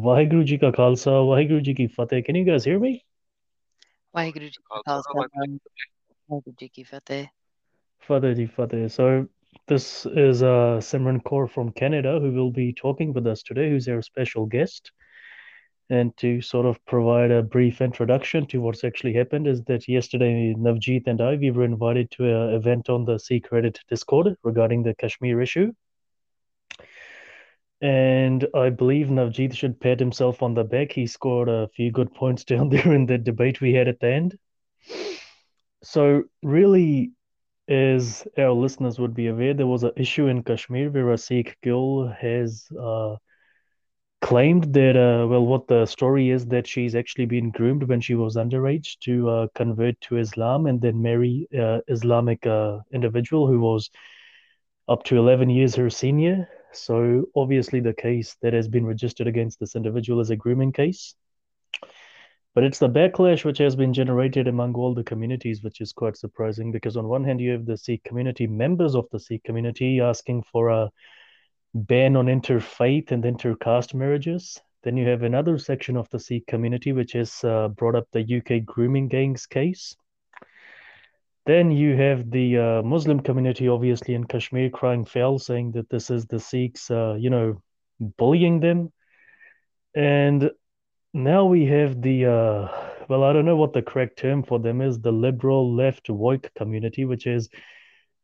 ਵਾਹਿਗੁਰੂ ਜੀ ਕਾ ਖਾਲਸਾ ਵਾਹਿਗੁਰੂ ਜੀ ਕੀ ਫਤਿਹ can you guys hear me Waheguru ji ਕਾ ਖਾਲਸਾ ਵਾਹਿਗੁਰੂ ਜੀ ਕੀ ਫਤਿਹ Fateh ji Fateh so this is uh, Simran Kaur from Canada who will be talking with us today who's our special guest and to sort of provide a brief introduction to what's actually happened is that yesterday Navjeet and I we were invited to an event on the Sikh Reddit Discord regarding the Kashmir issue and I believe Navjeet should pat himself on the back. He scored a few good points down there in the debate we had at the end. So, really, as our listeners would be aware, there was an issue in Kashmir where a Sikh girl has uh, claimed that, uh, well, what the story is that she's actually been groomed when she was underage to uh, convert to Islam and then marry an Islamic uh, individual who was up to 11 years her senior. So obviously, the case that has been registered against this individual is a grooming case. But it's the backlash which has been generated among all the communities, which is quite surprising because, on one hand, you have the Sikh community, members of the Sikh community, asking for a ban on interfaith and intercaste marriages. Then you have another section of the Sikh community which has uh, brought up the UK grooming gangs case. Then you have the uh, Muslim community, obviously in Kashmir, crying foul, saying that this is the Sikhs, uh, you know, bullying them. And now we have the, uh, well, I don't know what the correct term for them is, the liberal left woke community, which has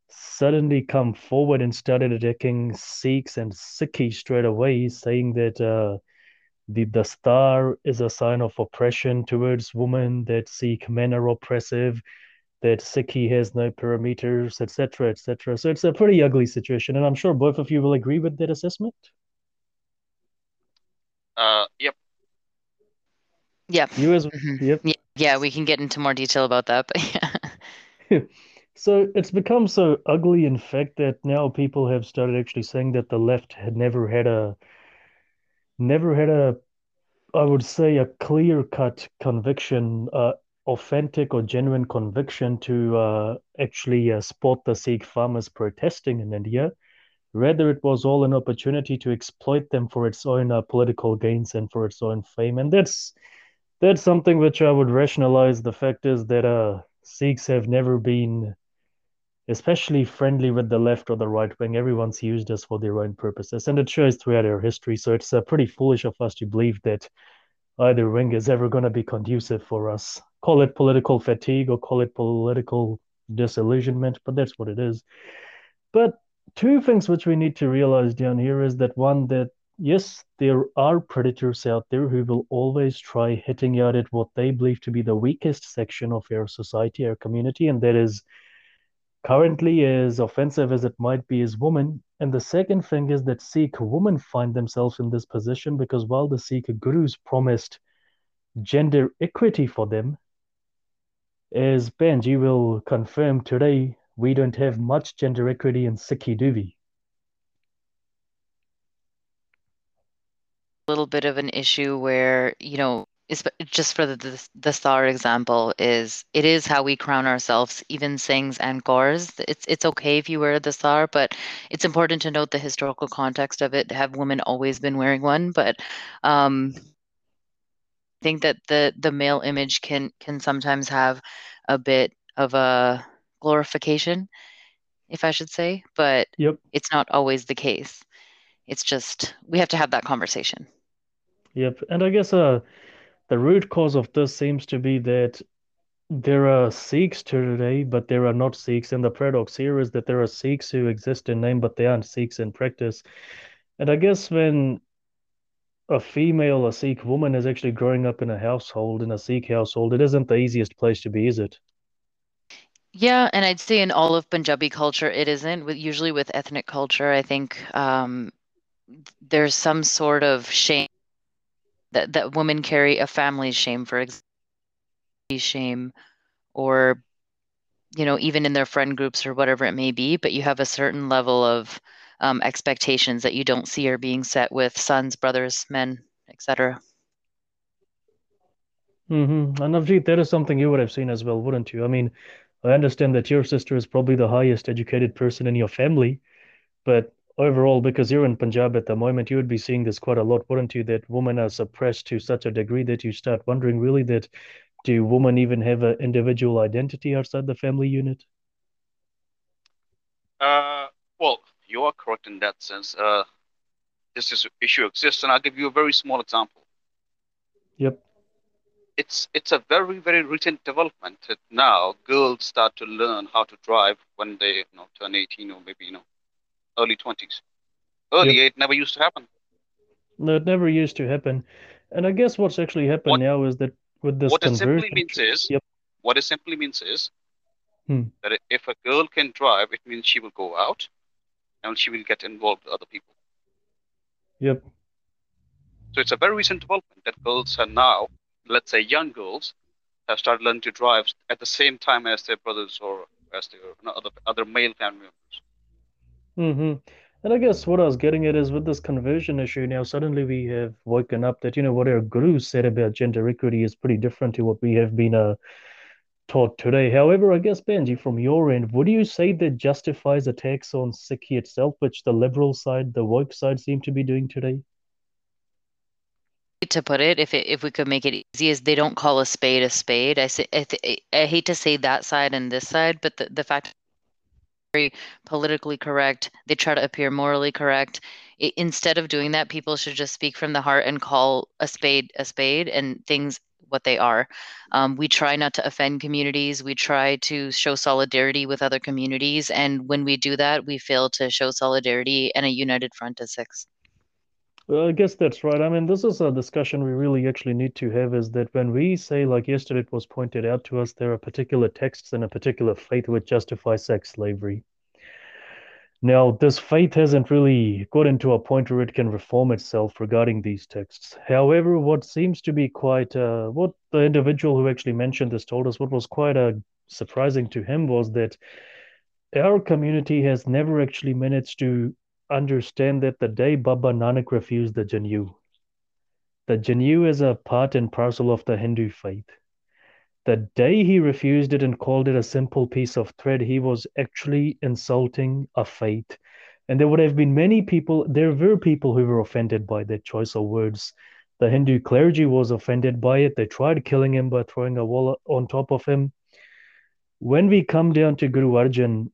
suddenly come forward and started attacking Sikhs and Sikhs straight away, saying that uh, the the star is a sign of oppression towards women, that Sikh men are oppressive, that Sikhi has no parameters, etc., etc. So it's a pretty ugly situation, and I'm sure both of you will agree with that assessment. Uh, yep. Yep. You as Mhm. yep. Yeah, yeah, we can get into more detail about that, but yeah. So it's become so ugly, in fact, that now people have started actually saying that the left had never had a, never had a, I would say, a clear-cut conviction, uh, authentic or genuine conviction to uh, actually uh, spot the Sikh farmers protesting in India. Rather, it was all an opportunity to exploit them for its own uh, political gains and for its own fame. And that's that's something which I would rationalize. The fact is that uh, Sikhs have never been especially friendly with the left or the right wing. Everyone's used us for their own purposes, and it shows throughout our history. So it's uh, pretty foolish of us to believe that either wing is ever going to be conducive for us. Call it political fatigue or call it political disillusionment, but that's what it is. But two things which we need to realize down here is that one, that yes, there are predators out there who will always try hitting out at what they believe to be the weakest section of our society, our community, and that is currently as offensive as it might be as women. And the second thing is that Sikh women find themselves in this position because while the Sikh gurus promised gender equity for them, as Benji will confirm today, we don't have much gender equity in Sikhi, we? A little bit of an issue where, you know, is just for the, the star example is it is how we crown ourselves even Singhs and Kaurs. It's it's okay if you wear the star but it's important to note the historical context of it. Have women always been wearing one? But um I think that the the male image can can sometimes have a bit of a glorification if I should say but Yep. it's not always the case. It's just we have to have that conversation. Yep. And I guess uh the root cause of this seems to be that there are Sikhs today, but there are not Sikhs. And the paradox here is that there are Sikhs who exist in name, but they aren't Sikhs in practice. And I guess when a female, a Sikh woman, is actually growing up in a household, in a Sikh household, it isn't the easiest place to be, is it? Yeah, and I'd say in all of Punjabi culture, it isn't. With usually with ethnic culture, I think um, there's some sort of shame that that women carry a family's shame, for example, shame, or you know, even in their friend groups or whatever it may be. But you have a certain level of um, expectations that you don't see are being set with sons, brothers, men, etc. Mm-hmm. And Navjeet, that is something you would have seen as well, wouldn't you? I mean, I understand that your sister is probably the highest educated person in your family, but overall, because you're in Punjab at the moment, you would be seeing this quite a lot, wouldn't you? That women are suppressed to such a degree that you start wondering really that do women even have an individual identity outside the family unit? Uh, well, you are correct in that sense. Uh, this is, issue exists, and I'll give you a very small example. Yep. It's it's a very very recent development that now girls start to learn how to drive when they you know turn 18 or maybe you know early 20s. Earlier, Yep. it never used to happen. No, it never used to happen. And I guess what's actually happened What now is that with this what it simply means is yep. what it simply means is Hmm. that if a girl can drive, it means she will go out and she will get involved with other people. Yep. So it's a very recent development that girls are now, let's say young girls, have started learning to drive at the same time as their brothers or as their you know, other other male family members. Hmm And I guess what I was getting at is with this conversion issue now, suddenly we have woken up that, you know, what our gurus said about gender equity is pretty different to what we have been uh, taught today. However, I guess, Benji, from your end, would you say that justifies attacks on Sikhi itself, which the liberal side, the woke side seem to be doing today? to put it, if it, if we could make it easy, is they don't call a spade a spade. I say I, th- I hate to say that side and this side, but the, the fact very politically correct, they try to appear morally correct. I, instead of doing that, people should just speak from the heart and call a spade a spade and things what they are. Um, we try not to offend communities. We try to show solidarity with other communities, and when we do that, we fail to show solidarity and a united front as Sikhs. Well, I guess that's right. I mean, this is a discussion we really actually need to have is that when we say, like yesterday it was pointed out to us, there are particular texts in a particular faith which justify sex slavery. Now, this faith hasn't really gotten to a point where it can reform itself regarding these texts. However, what seems to be quite, uh, what the individual who actually mentioned this told us, what was quite uh, surprising to him was that our community has never actually managed to understand that the day Baba Nanak refused the Janeu, the Janeu is a part and parcel of the Hindu faith. The day he refused it and called it a simple piece of thread, he was actually insulting a faith. And there would have been many people, there were people who were offended by that choice of words. The Hindu clergy was offended by it. They tried killing him by throwing a wall on top of him. When we come down to Guru Arjan,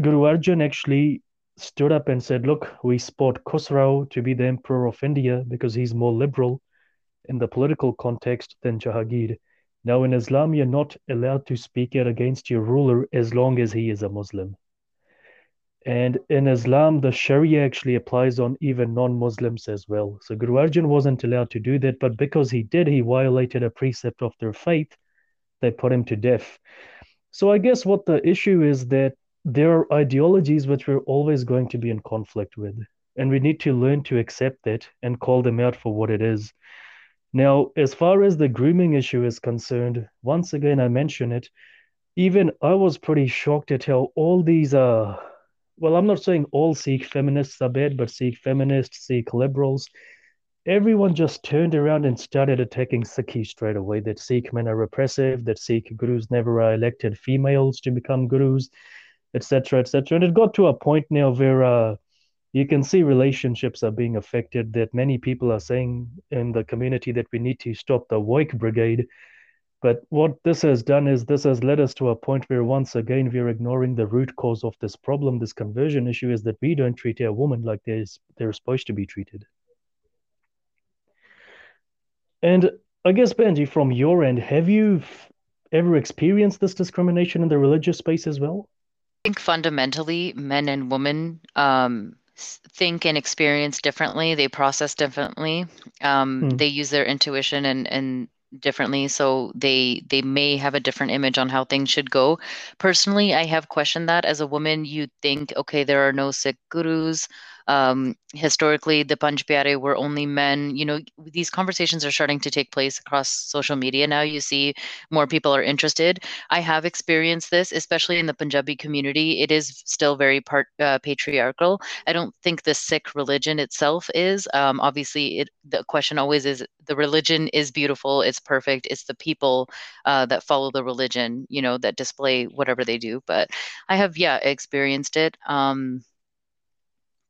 Guru Arjan actually stood up and said, Look, we support Khusrau to be the emperor of India because he's more liberal in the political context than Jahangir. Now, in Islam, you're not allowed to speak out against your ruler as long as he is a Muslim. And in Islam, the Sharia actually applies on even non Muslims as well. So Guru Arjan wasn't allowed to do that, but because he did, he violated a precept of their faith. They put him to death. So I guess what the issue is that there are ideologies which we're always going to be in conflict with, and we need to learn to accept that and call them out for what it is. Now, as far as the grooming issue is concerned, once again, I mention it. Even I was pretty shocked at how all these uh well, I'm not saying all Sikh feminists are bad, but Sikh feminists, Sikh liberals, everyone just turned around and started attacking Sikhs straight away. That Sikh men are repressive, that Sikh gurus never uh, elected females to become gurus, etc., etc. And it got to a point now where uh, you can see relationships are being affected. That many people are saying in the community that we need to stop the woke brigade. But what this has done is this has led us to a point where once again we're ignoring the root cause of this problem, this conversion issue, is that we don't treat our women like they're, they're supposed to be treated. And I guess, Benji, from your end, have you ever experienced this discrimination in the religious space as well? I think fundamentally, men and women um, think and experience differently. They process differently. Um, Hmm. they use their intuition and and differently so they they may have a different image on how things should go personally i have questioned that as a woman you think okay there are no sikh gurus um, historically the pyare were only men. You know these conversations are starting to take place across social media now. You see more people are interested. I have experienced this especially in the punjabi community. It is still very part uh, patriarchal. I don't think the sikh religion itself is. Um, obviously it, the question always is the religion is beautiful it's perfect it's the people uh, that follow the religion you know that display whatever they do. But i have yeah experienced it. Um,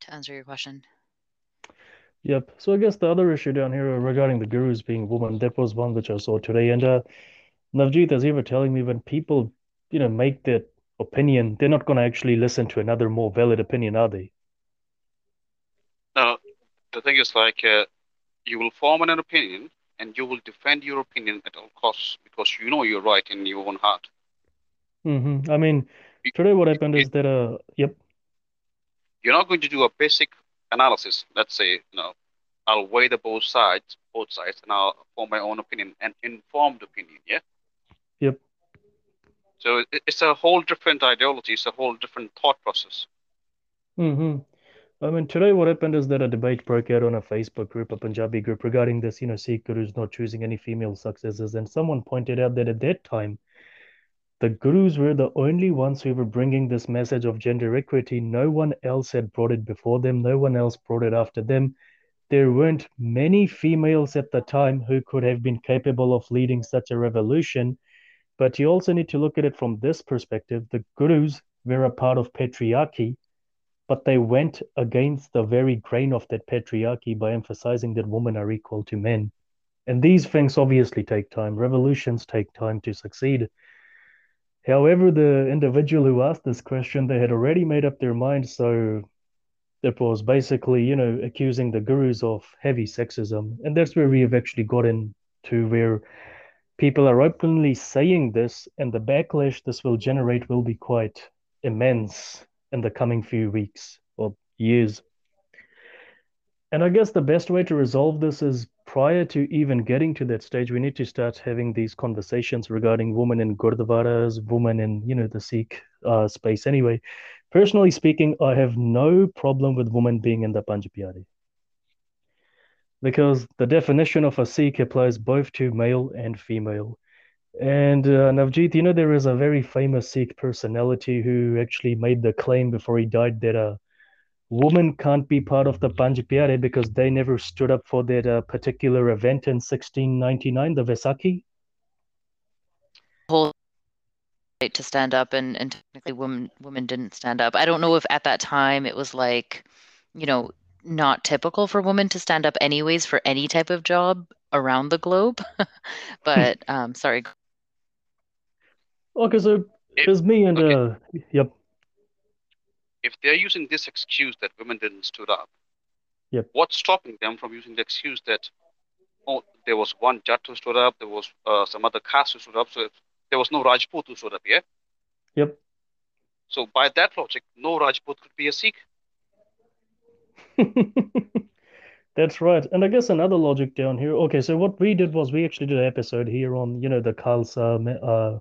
to answer your question. Yep. So I guess the other issue down here regarding the gurus being women, that was one which I saw today. And uh, Navjeet, as you were telling me, when people, you know, make that opinion, they're not going to actually listen to another more valid opinion, are they? No, the thing is like uh, you will form an opinion and you will defend your opinion at all costs because you know you're right in your own heart. Mm-hmm. I mean, today what happened is that, uh, yep. You're not going to do a basic analysis. Let's say, you know, I'll weigh the both sides, both sides, and I'll form my own opinion, an informed opinion. Yeah. Yep. So it's a whole different ideology. It's a whole different thought process. Mm-hmm. I mean, today what happened is that a debate broke out on a Facebook group, a Punjabi group, regarding this, you know, Sikh gurus not choosing any female successors. And someone pointed out that at that time, the gurus were the only ones who were bringing this message of gender equity. No one else had brought it before them. No one else brought it after them. There weren't many females at the time who could have been capable of leading such a revolution. But you also need to look at it from this perspective. The gurus were a part of patriarchy but they went against the very grain of that patriarchy by emphasizing that women are equal to men. And these things obviously take time. Revolutions take time to succeed. However, the individual who asked this question, they had already made up their mind. So it was basically, you know, accusing the gurus of heavy sexism. And that's where we have actually got into where people are openly saying this, and the backlash this will generate will be quite immense in the coming few weeks or years. And I guess the best way to resolve this is prior to even getting to that stage, we need to start having these conversations regarding women in gurdwaras, women in, you know, the Sikh uh, space. Anyway, personally speaking, I have no problem with women being in the Panj Pyare. Because the definition of a Sikh applies both to male and female. And uh, Navjeet, you know, there is a very famous Sikh personality who actually made the claim before he died that a woman can't be part of the Panj Pyare because they never stood up for that uh, particular event in 1699, the Vaisakhi. Whole right to stand up, and, and technically, women women didn't stand up. I don't know if at that time it was like, you know, not typical for women to stand up anyways for any type of job around the globe. but um, sorry, Okay, so there's me and okay. uh, yep. If they're using this excuse that women didn't stood up, yep. What's stopping them from using the excuse that oh, there was one Jat who stood up, there was uh, some other caste who stood up, so there was no Rajput who stood up, yeah? Yep. So by that logic, no Rajput could be a Sikh. That's right. And I guess another logic down here. Okay, so what we did was we actually did an episode here on, you know, the Khalsa uh,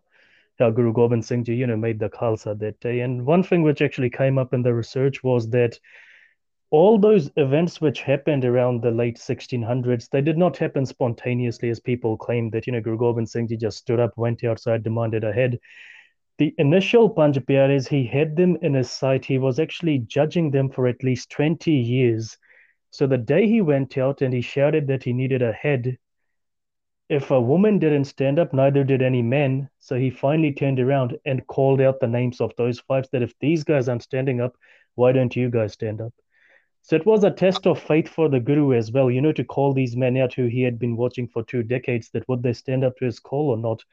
how Guru Gobind Singh Ji, you know, made the Khalsa that day. And one thing which actually came up in the research was that all those events which happened around the late 1600s, they did not happen spontaneously as people claimed that, you know, Guru Gobind Singh Ji just stood up, went outside, demanded a head. The initial Panj he had them in his sight. He was actually judging them for at least 20 years. So the day he went out and he shouted that he needed a head, if a woman didn't stand up, neither did any men. So he finally turned around and called out the names of those five that if these guys aren't standing up, why don't you guys stand up? So it was a test of faith for the Guru as well, you know, to call these men out who he had been watching for two decades, that would they stand up to his call or not?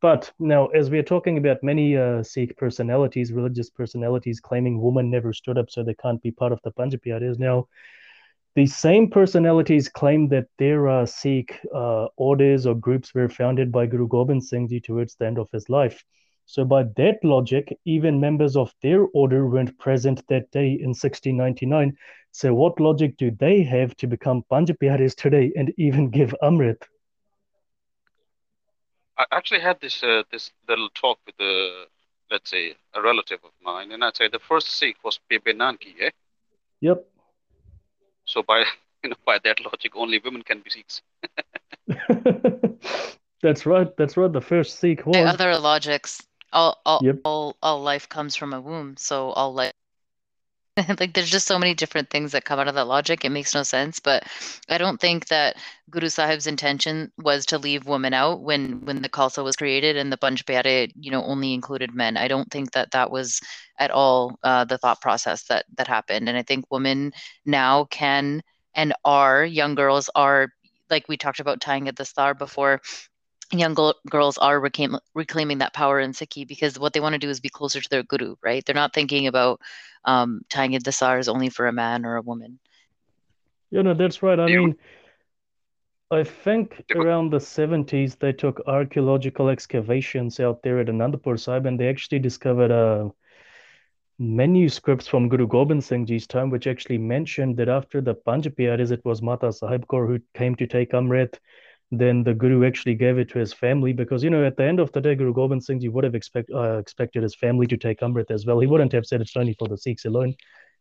But now, as we are talking about many uh, Sikh personalities, religious personalities claiming women never stood up, so they can't be part of the Panj Pyares. Now, these same personalities claim that their uh, Sikh uh, orders or groups were founded by Guru Gobind Singh Ji towards the end of his life. So, by that logic, even members of their order weren't present that day in 1699. So, what logic do they have to become Panj Pyares today and even give Amrit? I actually had this uh, this little talk with a, let's say, a relative of mine, and I'd say the first Sikh was Bibi Nanki, eh? Yep. So by you know by that logic, only women can be Sikhs. That's right. That's right. The first Sikh was. By other logics, all all, yep. all all life comes from a womb. So all life like there's just so many different things that come out of that logic. It makes no sense. But I don't think that Guru Sahib's intention was to leave women out when when the Khalsa was created and the Panj Pyare, you know, only included men. I don't think that that was at all uh, the thought process that that happened. And I think women now can and are young girls are like we talked about tying at the star before young girls are reclaim, reclaiming that power in Sikhi because what they want to do is be closer to their guru, right? They're not thinking about um, tying in the sars only for a man or a woman. You know, that's right. I mean, I think around the 70s, they took archaeological excavations out there at Anandpur Sahib and they actually discovered uh, manuscripts from Guru Gobind Singh Ji's time, which actually mentioned that after the Panj Pyares, it was Mata Sahib Kaur who came to take Amrit then the Guru actually gave it to his family because you know at the end of the day, Guru Gobind Singh Ji would have expect, uh, expected his family to take Amrit as well. He wouldn't have said it's only for the Sikhs alone;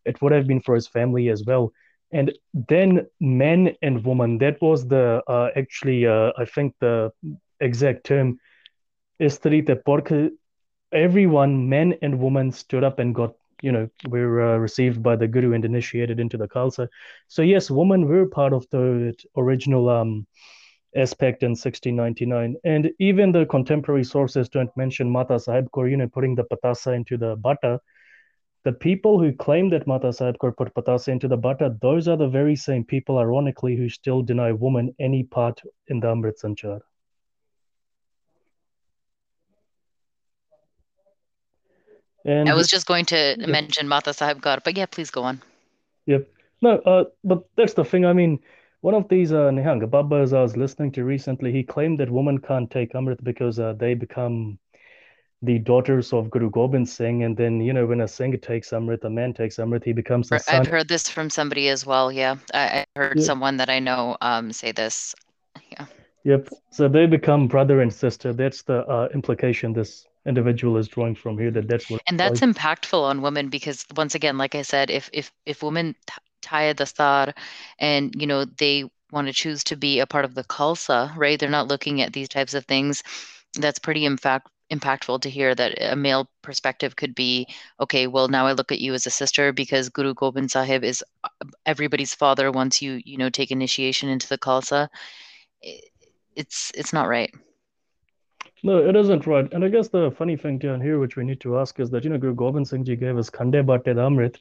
it would have been for his family as well. And then men and women, that was the uh, actually uh, I think the exact term. Estrita porque everyone, men and women, stood up and got you know were uh, received by the Guru and initiated into the Khalsa. So yes, women were part of the original. Um, aspect in 1699. And even the contemporary sources don't mention Mata Sahib Kaur, you know, putting the patasa into the bata. The people who claim that Mata Sahib Kaur put patasa into the bata, those are the very same people, ironically, who still deny women any part in the Amrit Sanchar. And I was just going to mention Mata Sahib Kaur, but yeah, please go on. Yep. No, uh, but that's the thing. I mean, one of these uh, Nihang Babbas I was listening to recently, he claimed that women can't take Amrit because uh, they become the daughters of Guru Gobind Singh. And then, you know, when a Singh takes Amrit, a man takes Amrit, he becomes the son. I've heard this from somebody as well. Yeah. I, I heard yeah. someone that I know um, say this. Yeah. Yep. So they become brother and sister. That's the uh, implication this individual is drawing from here. That that's what. And that's like. impactful on women because once again, like I said, if if if women Taya Dastar and you know they want to choose to be a part of the Khalsa, right? They're not looking at these types of things. That's pretty in fact impactful to hear that a male perspective could be okay well now i look at you as a sister because guru gobind sahib is uh, everybody's father once you you know take initiation into the khalsa it's it's not right no it isn't right and i guess the funny thing down here which we need to ask is that you know guru gobind singh ji gave us khande bate amrit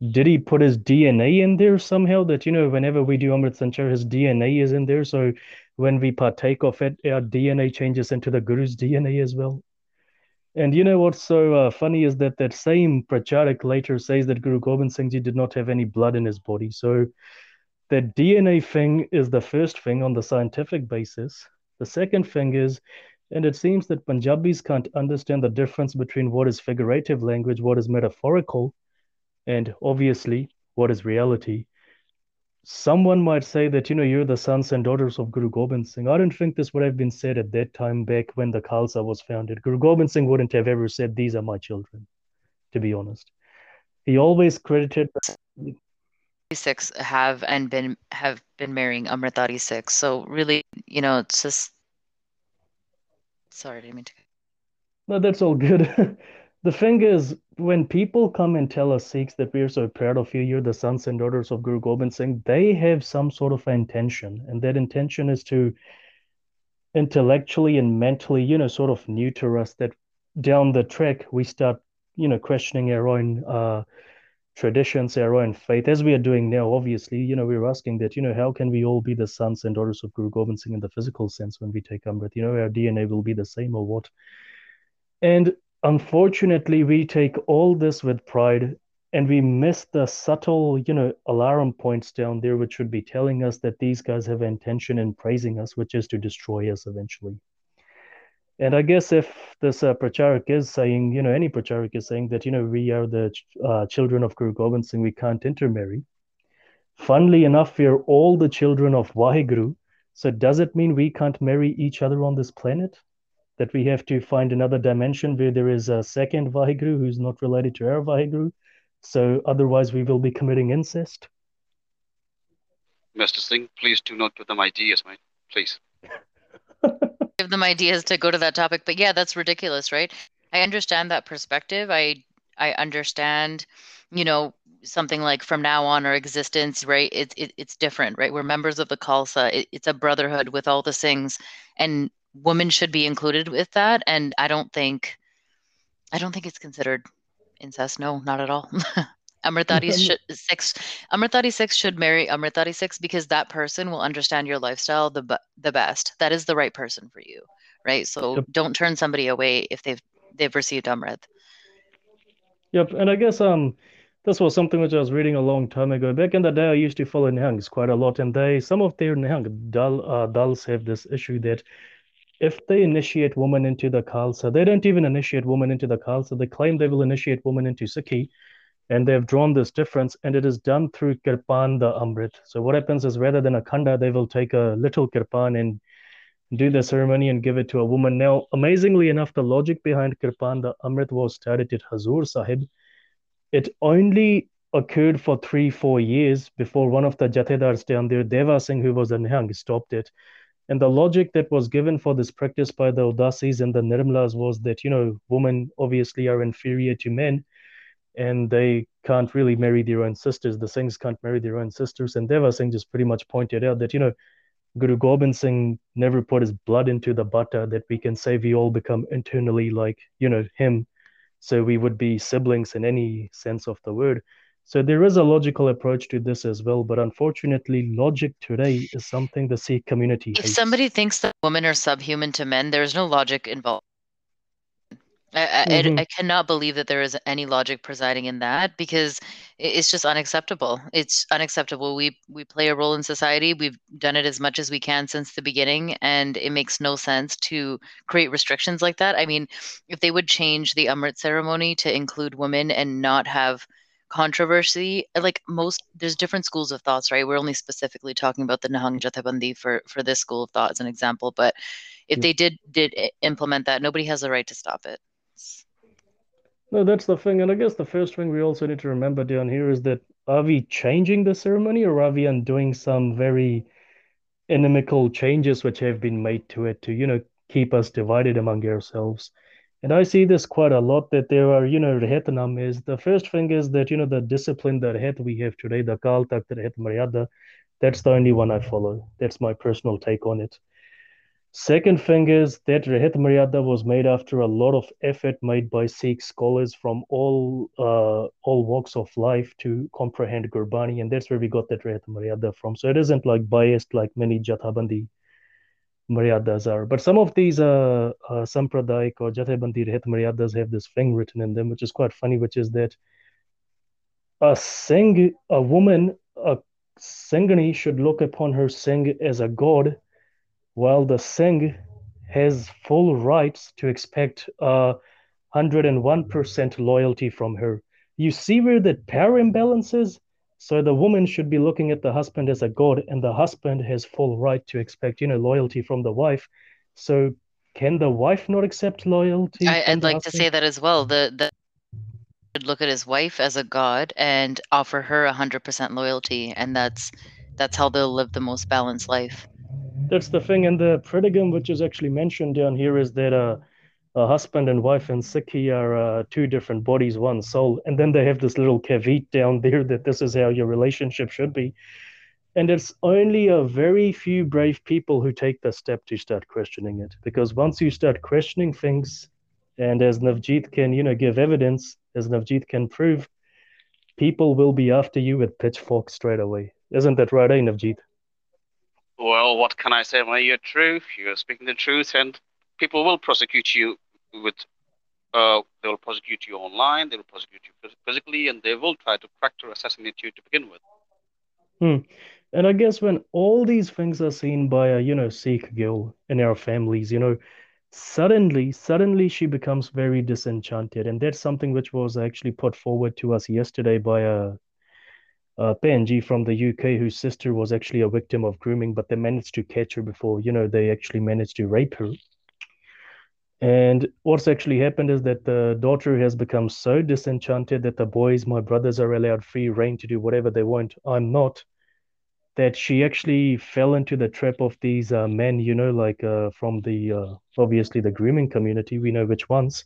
did he put his DNA in there somehow that you know whenever we do Amrit Sanchar his DNA is in there? So when we partake of it our DNA changes into the Guru's DNA as well. And you know what's so uh, funny is that that same Pracharak later says that Guru Gobind Singh Ji did not have any blood in his body. So that DNA thing is the first thing on the scientific basis. The second thing is and it seems that Punjabis can't understand the difference between what is figurative language what is metaphorical and obviously what is reality? Someone might say that you know you're the sons and daughters of guru gobind singh. I don't think this would have been said at that time back when the khalsa was founded. Guru gobind singh wouldn't have ever said these are my children to be honest. He always credited six have and been have been marrying Amritdhari Sikhs so really you know it's just sorry i didn't mean to no that's all good the thing is, when people come and tell us Sikhs that we're so proud of you, you're the sons and daughters of Guru Gobind Singh, they have some sort of intention. And that intention is to intellectually and mentally, you know, sort of neuter us that down the track we start, you know, questioning our own uh, traditions, our own faith, as we are doing now. Obviously, you know, we're asking that, you know, how can we all be the sons and daughters of Guru Gobind Singh in the physical sense when we take Amrit? You know, our DNA will be the same or what? And unfortunately we take all this with pride and we miss the subtle you know alarm points down there which should be telling us that these guys have intention in praising us which is to destroy us eventually. And i guess if this uh, pracharak is saying you know any pracharak is saying that you know we are the uh, children of guru gobind singh we can't intermarry. Funnily enough we're all the children of waheguru so does it mean we can't marry each other on this planet that we have to find another dimension where there is a second Vaheguru who's not related to our Vaheguru. So otherwise, we will be committing incest. Mr. Singh, please do not give them ideas, mate. Please. give them ideas to go to that topic. But yeah, that's ridiculous, right? I understand that perspective. I I understand, you know, something like from now on or existence, right? It's it, it's different, right? We're members of the Khalsa. It, it's a brotherhood with all the things, and women should be included with that. And I don't think, I don't think it's considered incest. No, not at all. Amritdhari should Sikhs. Amritdhari Sikhs should marry Amritdhari Sikhs because that person will understand your lifestyle the the best. That is the right person for you, right? So yep. don't turn somebody away if they've they've received Amrit. Yep, and I guess um this was something which I was reading a long time ago. Back in the day, I used to follow Nihangs quite a lot, and they some of their Nihang dal uh, dals have this issue that if they initiate women into the Khalsa, they don't even initiate women into the Khalsa. They claim they will initiate women into Sikhi, and they've drawn this difference, and it is done through Kirpan the Amrit. So what happens is rather than a Khanda, they will take a little Kirpan and do the ceremony and give it to a woman. Now, amazingly enough, the logic behind Kirpan the Amrit was started at Hazur Sahib. It only occurred for three, four years before one of the Jathedars down there, Deva Singh, who was a Nihang, stopped it. And the logic that was given for this practice by the Udasis and the Nirmalas was that, you know, women obviously are inferior to men and they can't really marry their own sisters. The Singhs can't marry their own sisters. And Deva Singh just pretty much pointed out that, you know, Guru Gobind Singh never put his blood into the butter that we can say we all become internally like, you know, him. So we would be siblings in any sense of the word. So there is a logical approach to this as well, but unfortunately, logic today is something the Sikh community. If hates. somebody thinks that women are subhuman to men, there's no logic involved. I, mm-hmm. I, I, cannot believe that there is any logic presiding in that because it's just unacceptable. It's unacceptable. We we play a role in society. We've done it as much as we can since the beginning, and it makes no sense to create restrictions like that. I mean, if they would change the Amrit ceremony to include women and not have controversy, like most, there's different schools of thoughts, right? We're only specifically talking about the Nihang Jathebandi for for this school of thought as an example, but if mm. they did did implement that, nobody has the right to stop it. No, that's the thing. And I guess the first thing we also need to remember down here is that are we changing the ceremony or are we undoing some very inimical changes which have been made to it to, you know, keep us divided among ourselves? And I see this quite a lot that there are, you know, Rehetnam is the first thing is that, you know, the discipline that Rehet we have today, the Akal Takht Rehet Maryada, that's the only one I follow. That's my personal take on it. Second thing is that Rehet Maryada was made after a lot of effort made by Sikh scholars from all uh, all walks of life to comprehend Gurbani, and that's where we got that Rehet Maryada from. So it isn't like biased like many Jathabandi Maryadas are. But some of these uh, uh Sampradayak or Jathabandi Rehet Maryadas have this thing written in them, which is quite funny, which is that a Singh, a woman, a Singhani should look upon her Singh as a god while the Singh has full rights to expect uh, 101% loyalty from her. You see where the power imbalance is? So the woman should be looking at the husband as a god, and the husband has full right to expect, you know, loyalty from the wife. So can the wife not accept loyalty? I, would like husband? to say that as well. The the should look at his wife as a god and offer her 100% loyalty, and that's that's how they'll live the most balanced life that's the thing. And the predigum, which is actually mentioned down here, is that uh, a husband and wife and Sikhi are uh, two different bodies, one soul. And then they have this little caveat down there that this is how your relationship should be. And it's only a very few brave people who take the step to start questioning it. Because once you start questioning things, and as Navjeet can, you know, give evidence, as Navjeet can prove, people will be after you with pitchforks straight away. Isn't that right, eh, Navjeet? well, what can I say? Well, you're true. You're speaking the truth, and people will prosecute you with. Uh, they will prosecute you online. They will prosecute you physically, and they will try to crack to assassinate you to begin with. Hmm. And I guess when all these things are seen by a you know Sikh girl in our families, you know, suddenly, suddenly she becomes very disenchanted, and that's something which was actually put forward to us yesterday by a uh, Benji from the UK, whose sister was actually a victim of grooming, but they managed to catch her before, you know, they actually managed to rape her. And what's actually happened is that the daughter has become so disenchanted that the boys, my brothers, are allowed free reign to do whatever they want. I'm not. That she actually fell into the trap of these uh, men, you know, like uh, from the uh, obviously the grooming community. We know which ones.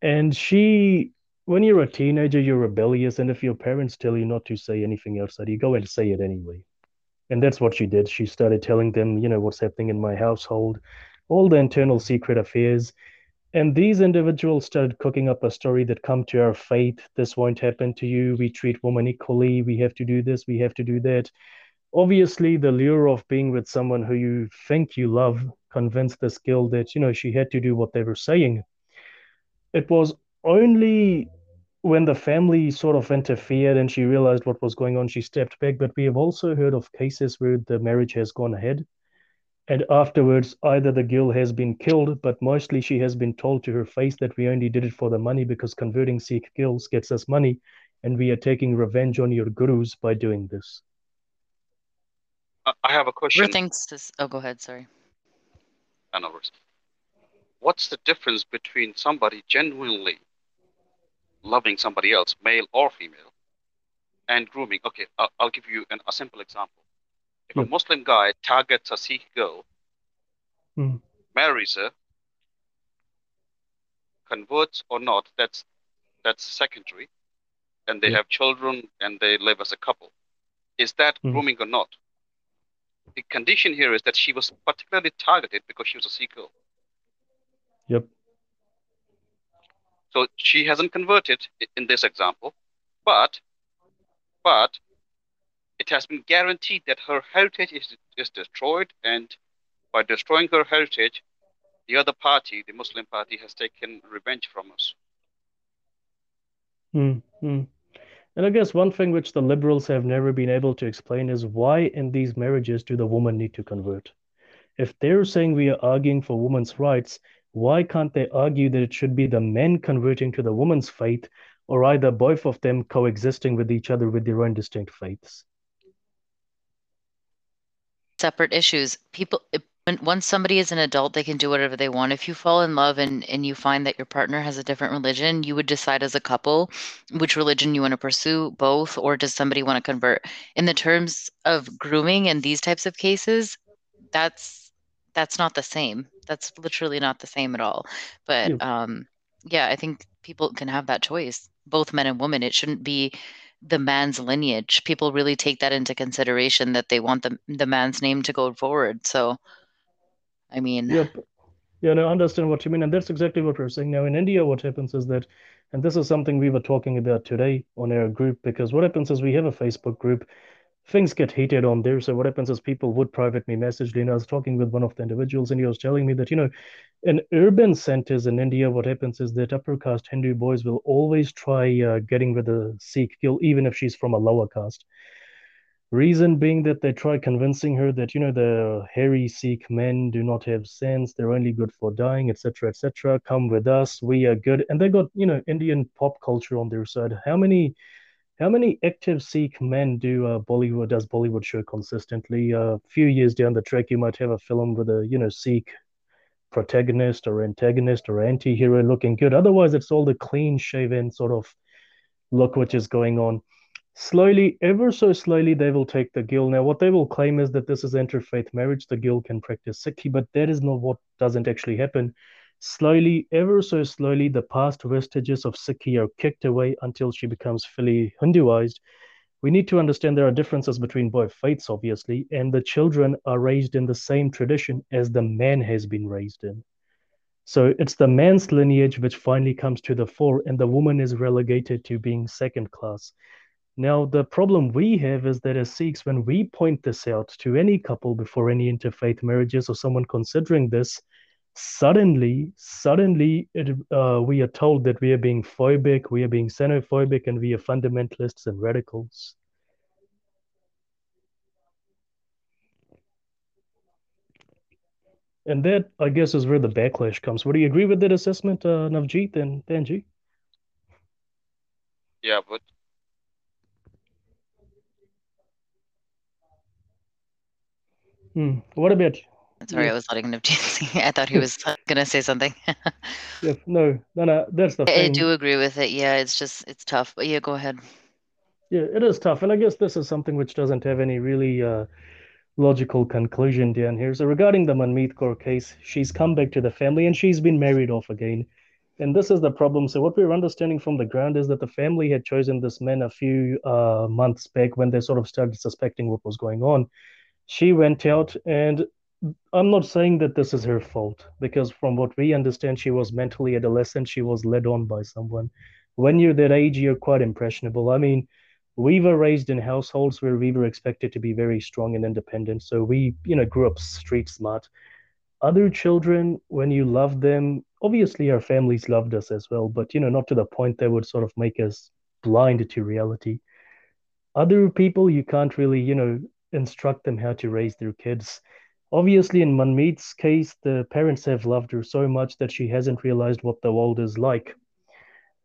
And she when you're a teenager, you're rebellious, and if your parents tell you not to say anything outside, you go and say it anyway. And that's what she did. She started telling them, you know, what's happening in my household, all the internal secret affairs. And these individuals started cooking up a story that come to our faith. This won't happen to you. We treat women equally. We have to do this. We have to do that. Obviously, the lure of being with someone who you think you love convinced this girl that, you know, she had to do what they were saying. It was only when the family sort of interfered and she realized what was going on, she stepped back. But we have also heard of cases where the marriage has gone ahead. And afterwards, either the girl has been killed, but mostly she has been told to her face that we only did it for the money because converting Sikh girls gets us money, and we are taking revenge on your gurus by doing this. I have a question. Thanks to, oh, go ahead. Sorry. I know. What's the difference between somebody genuinely loving somebody else, male or female, and grooming. Okay, I'll, I'll give you an, a simple example. If a Muslim guy targets a Sikh girl, mm. marries her, converts or not, that's that's secondary, and they have children and they live as a couple. Is that mm. grooming or not? The condition here is that she was particularly targeted because she was a Sikh girl. Yep. So she hasn't converted in this example, but but it has been guaranteed that her heritage is, is destroyed, and by destroying her heritage, the other party, the Muslim party, has taken revenge from us. Mm, mm. And I guess one thing which the liberals have never been able to explain is why in these marriages do the woman need to convert? If they're saying we are arguing for women's rights, why can't they argue that it should be the men converting to the woman's faith or either both of them coexisting with each other with their own distinct faiths? Separate issues. People, when, once somebody is an adult, they can do whatever they want. If you fall in love and, and you find that your partner has a different religion, you would decide as a couple which religion you want to pursue, both, or does somebody want to convert? In the terms of grooming and these types of cases, that's that's not the same. That's literally not the same at all. But yeah. um, yeah, I think people can have that choice, both men and women. It shouldn't be the man's lineage. People really take that into consideration that they want the the man's name to go forward. So, I mean, yep. Yeah, no, I understand what you mean, and that's exactly what we're saying now. In India, what happens is that, and this is something we were talking about today on our group, because what happens is we have a Facebook group things get heated on there. So what happens is people would private me message. And I was talking with one of the individuals, and he was telling me that you know, in urban centers in India, what happens is that upper caste Hindu boys will always try uh, getting with a Sikh girl, even if she's from a lower caste. Reason being that they try convincing her that you know the hairy Sikh men do not have sense, they're only good for dying, etc., etc. Come with us, we are good, and they got you know Indian pop culture on their side. How many how many active Sikh men do uh, Bollywood does Bollywood show consistently? A uh, few years down the track, you might have a film with a you know Sikh protagonist or antagonist or anti-hero looking good. Otherwise, it's all the clean shaven sort of look which is going on. Slowly, ever so slowly, they will take the girl. Now, what they will claim is that this is interfaith marriage. The girl can practice Sikhi, but that is not what doesn't actually happen. Slowly, ever so slowly, the past vestiges of Sikhi are kicked away until she becomes fully Hinduized. We need to understand there are differences between both faiths, obviously, and the children are raised in the same tradition as the man has been raised in. So it's the man's lineage which finally comes to the fore, and the woman is relegated to being second class. Now, the problem we have is that as Sikhs, when we point this out to any couple before any interfaith marriages or someone considering this, suddenly suddenly it, uh, we are told that we are being phobic we are being xenophobic and we are fundamentalists and radicals. And that i guess is where the backlash comes. Would you agree with that assessment uh, navjeet and danji yeah but hmm. what about Sorry, yeah. I was letting him. I thought he was gonna say something. yeah, no, no, no. That's the I, thing. I do agree with it. Yeah, it's just it's tough. But yeah, go ahead. Yeah, it is tough, and I guess this is something which doesn't have any really uh, logical conclusion down here. So regarding the Manmeet Kaur case, she's come back to the family and she's been married off again. And this is the problem. So what we're understanding from the ground is that the family had chosen this man a few uh, months back when they sort of started suspecting what was going on. She went out, and I'm not saying that this is her fault because from what we understand, she was mentally adolescent. She was led on by someone. When you're that age, you're quite impressionable. I mean, we were raised in households where we were expected to be very strong and independent. So we, you know, grew up street smart. Other children, when you love them, obviously our families loved us as well, but you know, not to the point that would sort of make us blind to reality. Other people, you can't really, you know, instruct them how to raise their kids. Obviously, in Manmeet's case, the parents have loved her so much that she hasn't realized what the world is like.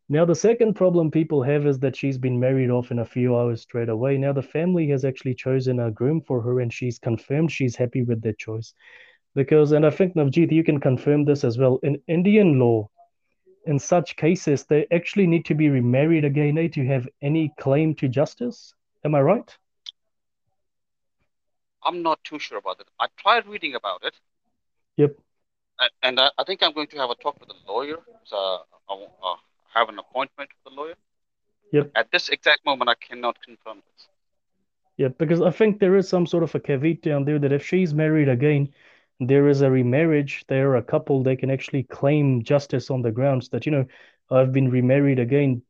Now, the second problem people have is that she's been married off in a few hours straight away. Now, the family has actually chosen a groom for her, and she's confirmed she's happy with their choice. Because, and I think Navjeet, you can confirm this as well. In Indian law, in such cases, they actually need to be remarried again eh, to have any claim to justice. Am I right? I'm not too sure about it. I tried reading about it. Yep. And I, I think I'm going to have a talk with a lawyer. So I uh, have an appointment with a lawyer. Yep. At this exact moment, I cannot confirm this. Yeah, because I think there is some sort of a caveat down there that if she's married again, there is a remarriage, they're a couple, they can actually claim justice on the grounds that, you know, I've been remarried again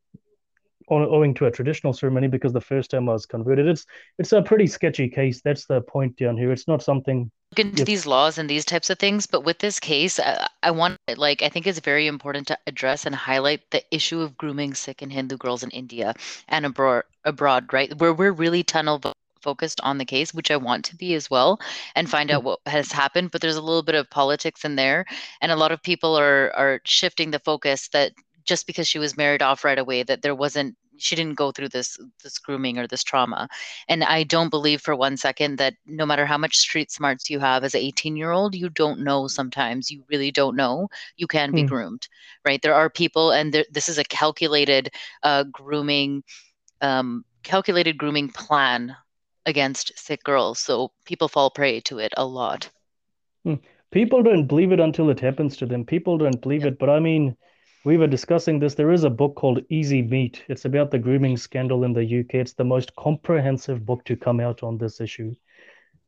owing to a traditional ceremony because the first time I was converted. It's it's a pretty sketchy case. That's the point down here. It's not something look into these laws and these types of things but with this case I, I, want like i think it's very important to address and highlight the issue of grooming sikh and hindu girls in india and abroad abroad right where we're really tunnel focused on the case, which I want to be as well, and find out mm. what has happened. But there's a little bit of politics in there, and a lot of people are are shifting the focus that just because she was married off right away, that there wasn't she didn't go through this this grooming or this trauma and i don't believe for one second that no matter how much street smarts you have as an 18 year old you don't know sometimes you really don't know you can be mm. groomed right there are people and there, this is a calculated uh, grooming um, calculated grooming plan against Sikh girls. So people fall prey to it a lot. Hmm. People don't believe it until it happens to them. People don't believe it. But I mean, we were discussing this. There is a book called Easy Meat. It's about the grooming scandal in the UK. It's the most comprehensive book to come out on this issue.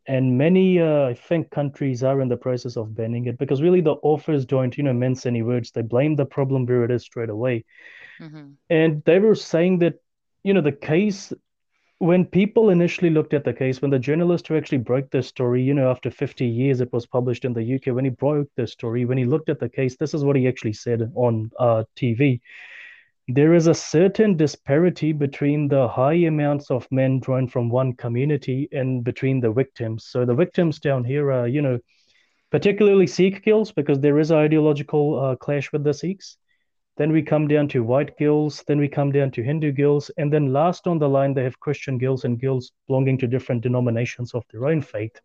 And many, uh, I think, countries are in the process of banning it because really the authors don't, you know, mince any words. They blame the problem where it is straight away. Mm-hmm. And they were saying that, you know, the case when people initially looked at the case, when the journalist who actually broke this story, you know, after 50 years it was published in the UK, when he broke the story, when he looked at the case, this is what he actually said on uh, TV. There is a certain disparity between the high amounts of men drawn from one community and between the victims. So the victims down here are, you know, particularly Sikh girls, because there is an ideological uh, clash with the Sikhs. Then we come down to white girls. Then we come down to Hindu girls. And then last on the line, they have Christian girls and girls belonging to different denominations of their own faith.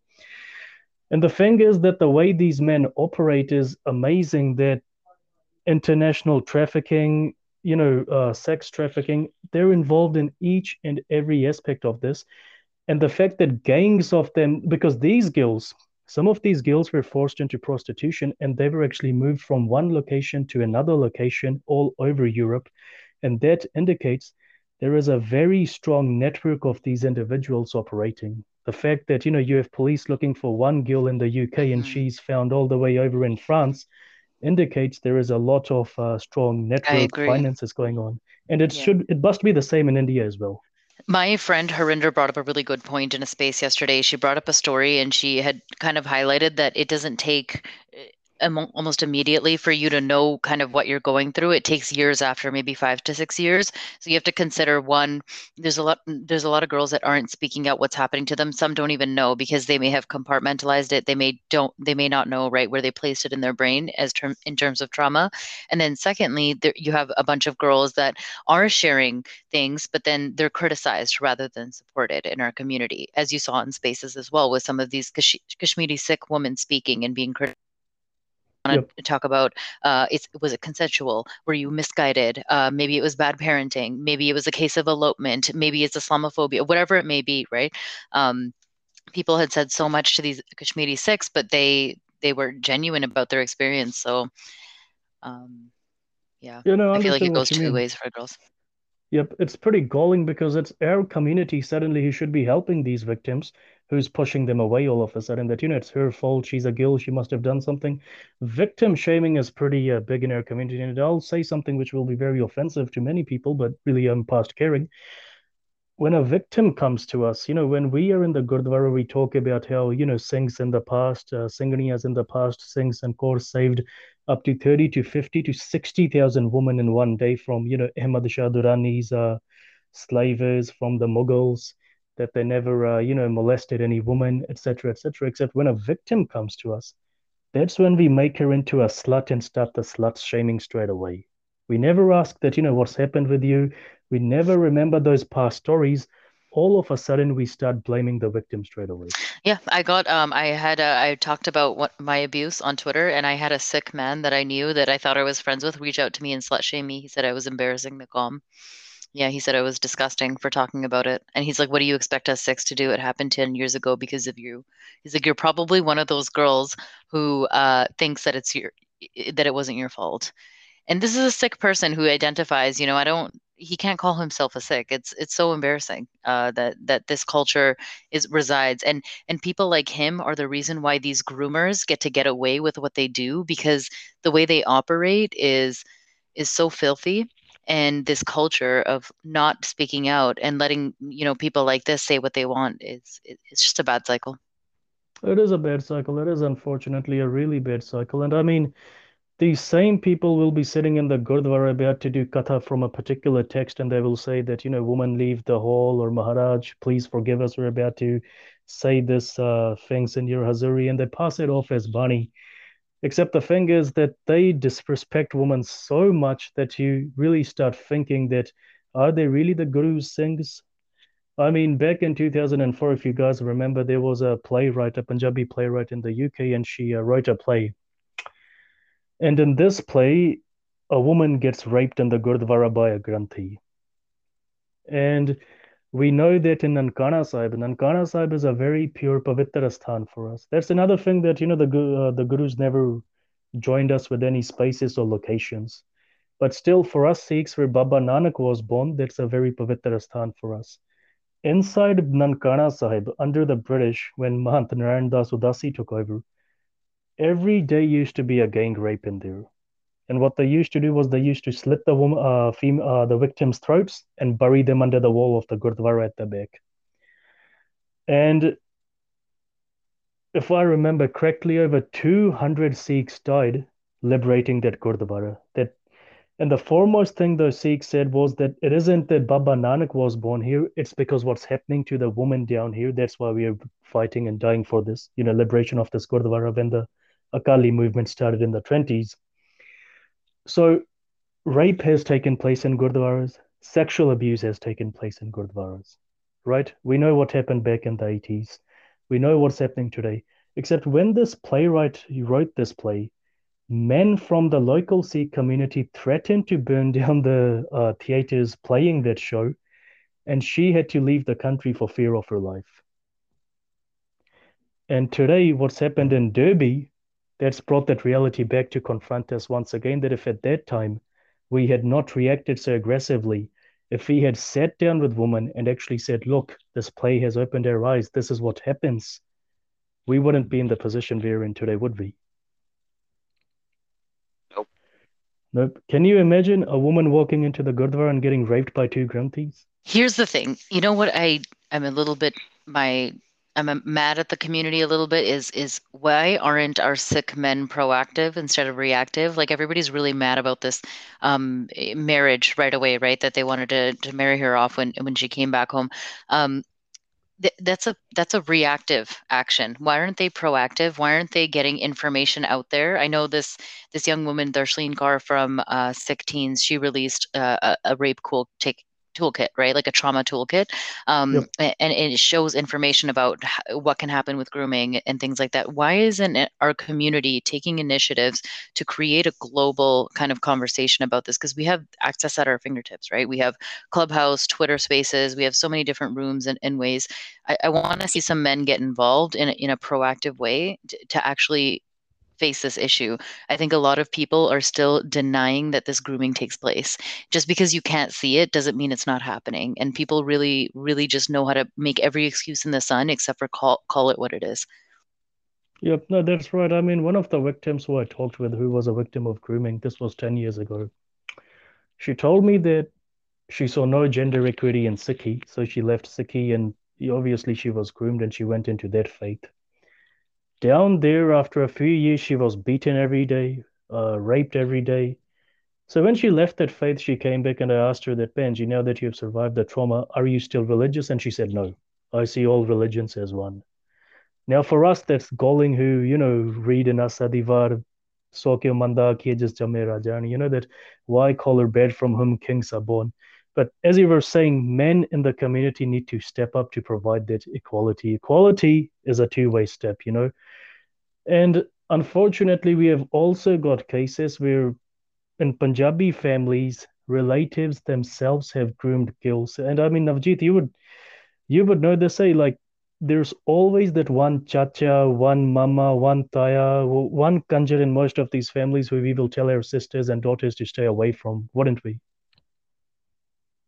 And the thing is that the way these men operate is amazing that international trafficking, you know, uh, sex trafficking, they're involved in each and every aspect of this. And the fact that gangs of them, because these girls, some of these girls were forced into prostitution and they were actually moved from one location to another location all over Europe. And that indicates there is a very strong network of these individuals operating. The fact that, you know, you have police looking for one girl in the UK and mm-hmm. she's found all the way over in France indicates there is a lot of uh, strong network finances going on. And it yeah. should, it must be the same in India as well. My friend Harinder brought up a really good point in a space yesterday. She brought up a story and she had kind of highlighted that it doesn't take almost immediately for you to know kind of what you're going through. It takes years after maybe five to six years. So you have to consider one there's a lot there's a lot of girls that aren't speaking out what's happening to them. Some don't even know because they may have compartmentalized it. They may don't they may not know right where they placed it in their brain as term in terms of trauma. And then secondly there, you have a bunch of girls that are sharing things but then they're criticized rather than supported in our community as you saw in spaces as well with some of these Kash- kashmiri sikh women speaking and being criticized want to yep. talk about uh, was it consensual? Were you misguided? Uh, maybe it was bad parenting. Maybe it was a case of elopement. Maybe it's Islamophobia. Whatever it may be, right? Um, people had said so much to these Kashmiri Sikhs, but they they were genuine about their experience. So, um, Yeah. You know, I feel like it goes two mean. ways for girls. Yep, it's pretty galling because it's our community suddenly who should be helping these victims, who's pushing them away all of a sudden. That, you know, it's her fault. She's a girl. She must have done something. Victim shaming is pretty uh, big in our community. And I'll say something which will be very offensive to many people, but really I'm past caring. When a victim comes to us, you know, when we are in the Gurdwara, we talk about how, you know, Singhs in the past, uh, in the past, Singhs and Kaur saved up to 30 to 50 to 60,000 women in one day from, you know, Ahmad Shah Durrani's uh, slavers, from the Mughals, that they never, uh, you know, molested any woman, etc., etc. Except when a victim comes to us, that's when we make her into a slut and start the slut shaming straight away. We never ask that, you know, what's happened with you. We never remember those past stories all of a sudden we start blaming the victim straight away. Yeah, I got um I had uh, I talked about what my abuse on Twitter and I had a Sikh man that I knew that I thought I was friends with reach out to me and slut shame me. He said I was embarrassing the com. Yeah, he said I was disgusting for talking about it. And he's like, What do you expect us Sikhs to do? It happened 10 years ago because of you. He's like, You're probably one of those girls who uh thinks that it's your that it wasn't your fault. And this is a Sikh person who identifies, you know, I don't he can't call himself a Sikh. It's it's so embarrassing uh, that that this culture is resides and and people like him are the reason why these groomers get to get away with what they do because the way they operate is is so filthy and this culture of not speaking out and letting you know people like this say what they want is it's just a bad cycle. It is a bad cycle. It is unfortunately a really bad cycle. And I mean, these same people will be sitting in the Gurdwara about to do katha from a particular text, and they will say that, you know, woman leave the hall, or Maharaj, please forgive us. We're about to say this uh, things in your Hazuri, and they pass it off as Bani. Except the thing is that they disrespect women so much that you really start thinking that are they really the Guru's Singhs? I mean, back in 2004, if you guys remember, there was a playwright, a Punjabi playwright in the UK, and she uh, wrote a play and in this play, a woman gets raped in the Gurdwara by a Granthi. And we know that in Nankana Sahib, Nankana Sahib is a very pure Pavitra Sthan for us. That's another thing that, you know, the, uh, the Gurus never joined us with any spaces or locations. But still, for us Sikhs, where Baba Nanak was born, that's a very Pavitra Sthan for us. Inside Nankana Sahib, under the British, when Mahant Narayan Das Udasi took over, every day used to be a gang rape in there. And what they used to do was they used to slit the woman, uh, fem- uh, the victims' throats and bury them under the wall of the Gurdwara at the back. And if I remember correctly, over 200 Sikhs died liberating that Gurdwara. That, and the foremost thing those Sikhs said was that it isn't that Baba Nanak was born here, it's because what's happening to the woman down here. That's why we are fighting and dying for this, you know, liberation of this Gurdwara when the Akali movement started in the 20s. So, rape has taken place in Gurdwaras, sexual abuse has taken place in Gurdwaras, right? We know what happened back in the 80s. We know what's happening today. Except when this playwright wrote this play, men from the local Sikh community threatened to burn down the uh, theaters playing that show, and she had to leave the country for fear of her life. And today, what's happened in Derby that's brought that reality back to confront us once again that if at that time we had not reacted so aggressively, if we had sat down with women and actually said, look, this play has opened our eyes, this is what happens, we wouldn't be in the position we're in today, would we? Nope. Nope. Can you imagine a woman walking into the Gurdwara and getting raped by two Granthis? Here's the thing. You know what I I'm a little bit my I'm mad at the community a little bit is is why aren't our Sikh men proactive instead of reactive? Like everybody's really mad about this um, eh, marriage right away, right? That they wanted to to marry her off when when she came back home. Um, th- that's a that's a reactive action. Why aren't they proactive? Why aren't they getting information out there? I know this this young woman, Darsleen Kaur from uh, Sikh Teens, she released uh, a, a rape cool take toolkit, right? Like a trauma toolkit. Um, yep. and, and, it shows information about what can happen with grooming and things like that. Why isn't our community taking initiatives to create a global kind of conversation about this? Because we have access at our fingertips, right? We have Clubhouse, Twitter spaces, we have so many different rooms and, and ways. I, I want to see some men get involved in, in a proactive way to, to actually face this issue. I think a lot of people are still denying that this grooming takes place. Just because you can't see it doesn't mean it's not happening. And people really, really just know how to make every excuse in the sun except for call call it what it is. Yep, no, that's right. I mean, one of the victims who I talked with, who was a victim of grooming, this was 10 years ago. She told me that she saw no gender equity in Sikhi, so she left Sikhi and obviously she was groomed and she went into that faith. Down there, after a few years, she was beaten every day, uh, raped every day. So when she left that faith, she came back and I asked her that, Bhenji, now that you've survived the trauma, are you still religious? And she said, no, I see all religions as one. Now, for us, that's galling who, you know, read in Asadivar, Sokyo Manda, Kiejas Jame you know, that why call her bed from whom kings are born. But as you were saying, men in the community need to step up to provide that equality. Equality is a two way step, you know. And unfortunately, we have also got cases where in Punjabi families, relatives themselves have groomed girls. And I mean, Navjeet, you would you would know this, say, like there's always that one chacha, one mama, one taya, one kanjar in most of these families who we will tell our sisters and daughters to stay away from, wouldn't we?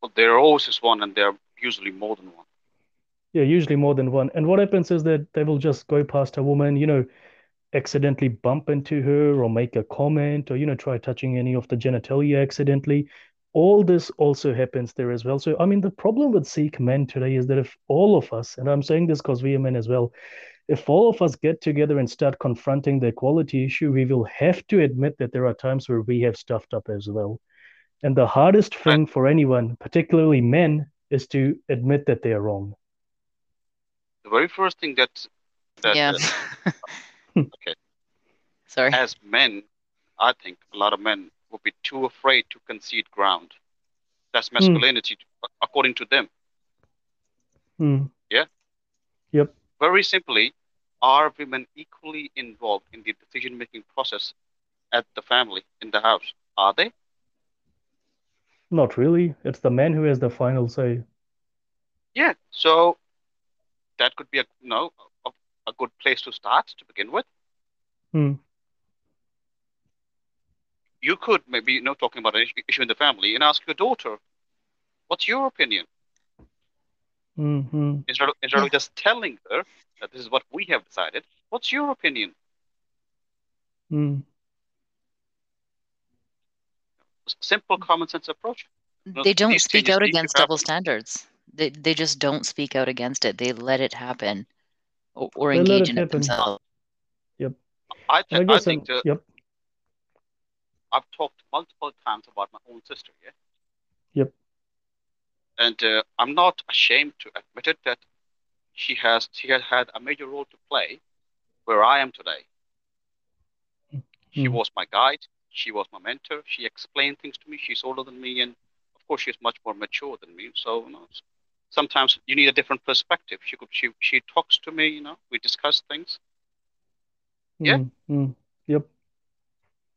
Well, there always is one, and there are usually more than one. Yeah, usually more than one. And what happens is that they will just go past a woman, you know, accidentally bump into her or make a comment or, you know, try touching any of the genitalia accidentally. All this also happens there as well. So, I mean, the problem with Sikh men today is that if all of us, and I'm saying this because we are men as well, if all of us get together and start confronting the equality issue, we will have to admit that there are times where we have stuffed up as well. And the hardest thing for anyone, particularly men, is to admit that they are wrong. The very first thing that, that yeah. Uh, okay. Sorry. As men, I think a lot of men would be too afraid to concede ground. That's hmm. masculinity, mm. according to them. Mm. Yeah. Yep. Very simply, are women equally involved in the decision-making process at the family in the house? Are they? Not really. It's the man who has the final say. Yeah. So that could be a you know a, a good place to start to begin with. Hmm. You could maybe you know talking about an issue in the family and ask your daughter, "What's your opinion?" Mm-hmm. Instead of, instead of just telling her that this is what we have decided, what's your opinion? Mm simple common sense approach. They don't speak out against double standards. They they just don't speak out against it. They let it happen, or, or engage it in it themselves. Yep. I, th- I, I think. that, yep. I've talked multiple times about my own sister. Yeah. Yep. And uh, I'm not ashamed to admit it that she has she has had a major role to play where I am today. Mm. She was my guide. She was my mentor. She explained things to me. She's older than me, and of course, she's much more mature than me. So, you know, sometimes you need a different perspective. She could, she, she talks to me. You know, we discuss things. Yeah. Mm-hmm. Yep.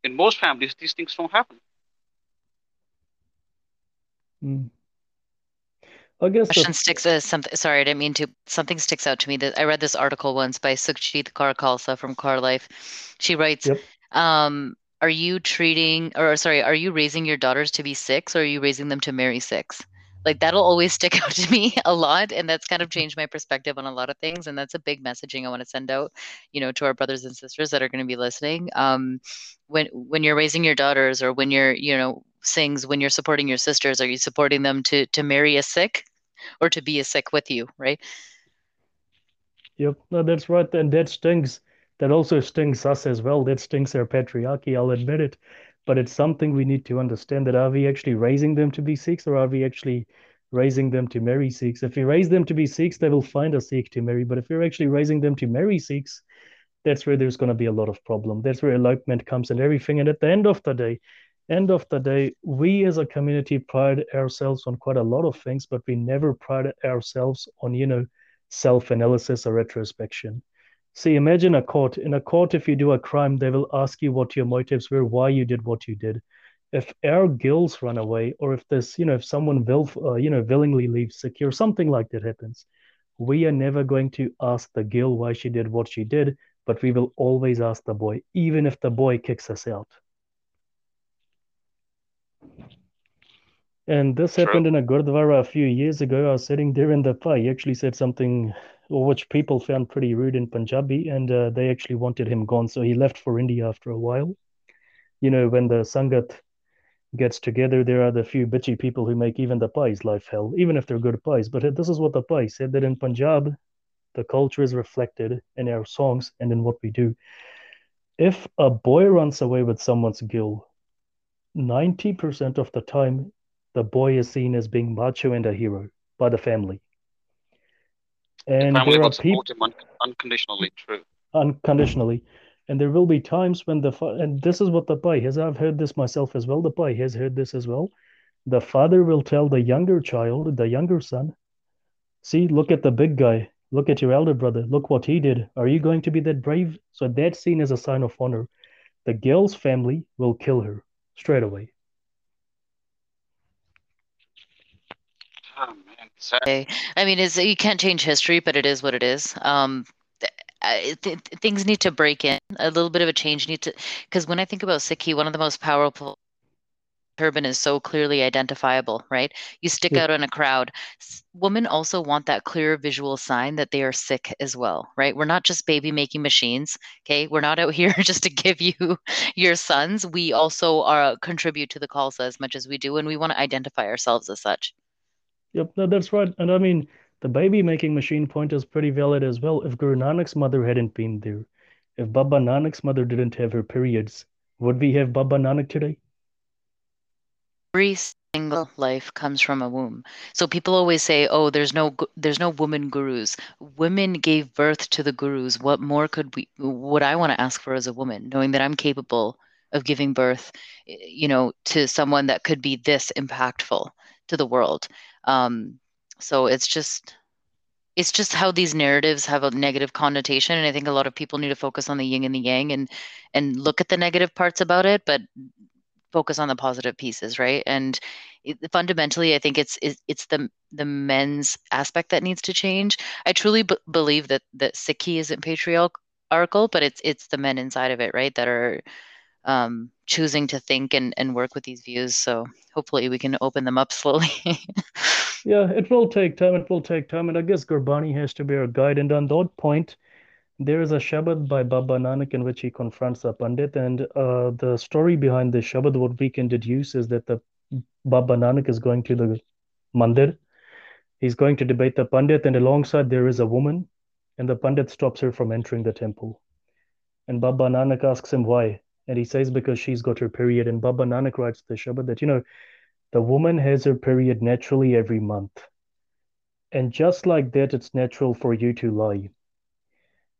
In most families, these things don't happen. Mm. I guess question the... sticks uh, something sorry i didn't mean to something sticks out to me that i read this article once by sukhjit kaur khalsa from Kaur Life she writes yep. um, are you treating or sorry are you raising your daughters to be Sikhs or are you raising them to marry Sikhs like that'll always stick out to me a lot and that's kind of changed my perspective on a lot of things and that's a big messaging i want to send out you know to our brothers and sisters that are going to be listening. Um, when when you're raising your daughters or when you're you know Singhs when you're supporting your sisters are you supporting them to to marry a Sikh or to be a Sikh with you right? Yep no that's right and that stings that also stings us as well. That stings our patriarchy, I'll admit it. But it's something we need to understand that are we actually raising them to be Sikhs or are we actually raising them to marry Sikhs? If we raise them to be Sikhs, they will find a Sikh to marry. But if we're actually raising them to marry Sikhs, that's where there's going to be a lot of problem. That's where elopement comes and everything. And at the end of the day, end of the day, we as a community pride ourselves on quite a lot of things, but we never pride ourselves on, you know, self-analysis or retrospection. See, imagine a court. In a court, if you do a crime, they will ask you what your motives were, why you did what you did. If our gills run away, or if this, you know, if someone will, uh, you know, willingly leaves secure, something like that happens, we are never going to ask the girl why she did what she did. but we will always ask the boy, even if the boy kicks us out. And this True. happened in a Gurdwara a few years ago. I was sitting there in the. He actually said something which people found pretty rude in Punjabi, and uh, they actually wanted him gone. So he left for India after a while. You know, when the Sangat gets together, there are the few bitchy people who make even the pies life hell, even if they're good pies. But this is what the pai said that in Punjab, the culture is reflected in our songs and in what we do. If a boy runs away with someone's girl, 90% of the time, the boy is seen as being macho and a hero by the family. And the family will support him un- unconditionally, true. Unconditionally. And there will be times when the fa- and this is what the pai has. I've heard this myself as well. The pai has heard this as well. The father will tell the younger child, the younger son, "See, look at the big guy. Look at your elder brother. Look what he did. Are you going to be that brave?" So that's seen as a sign of honor. The girl's family will kill her straight away. Oh I mean, is you can't change history, but it is what it is. Um, th- things need to break in a little bit of a change need to because when i think about sikhi one of the most powerful turban is so clearly identifiable right? You stick yeah. out in a crowd. Women also want that clear visual sign that they are Sikh as well right? We're not just baby making machines okay? We're not out here just to give you your sons. We also are contribute to the khalsa as much as we do and we want to identify ourselves as such yep no, that's right and i mean the baby making machine point is pretty valid as well. If Guru Nanak's mother hadn't been there, if Baba Nanak's mother didn't have her periods, would we have Baba Nanak today? Every single life comes from a womb. So people always say, "Oh, there's no there's no woman gurus. Women gave birth to the gurus. What more could we what I want to ask for as a woman, knowing that I'm capable of giving birth, eh, you know, to someone that could be this impactful to the world." Um, so it's just it's just how these narratives have a negative connotation and i think a lot of people need to focus on the yin and the yang and and look at the negative parts about it but focus on the positive pieces right? And it, fundamentally i think it's it, it's the the men's aspect that needs to change. I truly b- believe that that sikhi isn't patriarchal but it's it's the men inside of it right that are um, choosing to think and, and work with these views. So hopefully we can open them up slowly Yeah, it will take time. It will take time. And I guess Gurbani has to be our guide. And on that point, there is a Shabad by Baba Nanak in which he confronts a Pandit. And uh, the story behind the Shabad, what we can deduce is that the Baba Nanak is going to the Mandir. He's going to debate the Pandit, and alongside there is a woman, and the Pandit stops her from entering the temple. And Baba Nanak asks him why. And he says, because she's got her period. And Baba Nanak writes the Shabad that, you know, the woman has her period naturally every month. And just like that, it's natural for you to lie.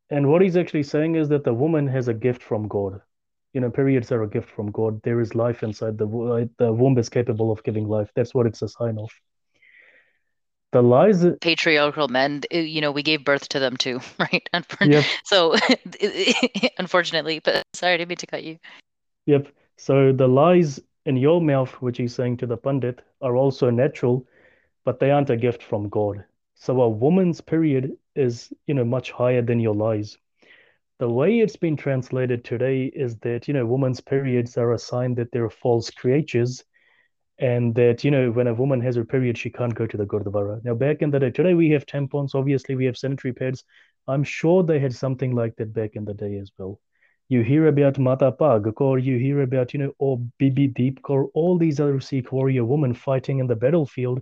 And what he's actually saying is that the woman has a gift from God. You know, periods are a gift from God. There is life inside the womb. The womb is capable of giving life. That's what it's a sign of. The lies. Patriarchal men, eh, you know, we gave birth to them too, right? Yep. So, unfortunately, but sorry, I didn't mean to cut you. Yep. So the lies in your mouth, which he's saying to the Pandit, are also natural, but they aren't a gift from God. So a woman's period is, you know, much higher than your lies. The way it's been translated today is that, you know, women's periods are a sign that they're false creatures and that, you know, when a woman has her period, she can't go to the Gurdwara. Now, back in the day, today we have tampons, obviously we have sanitary pads. I'm sure they had something like that back in the day as well you hear about Mata Bhag, or you hear about, you know, or Bibi Deep, or all these other Sikh warrior women fighting in the battlefield.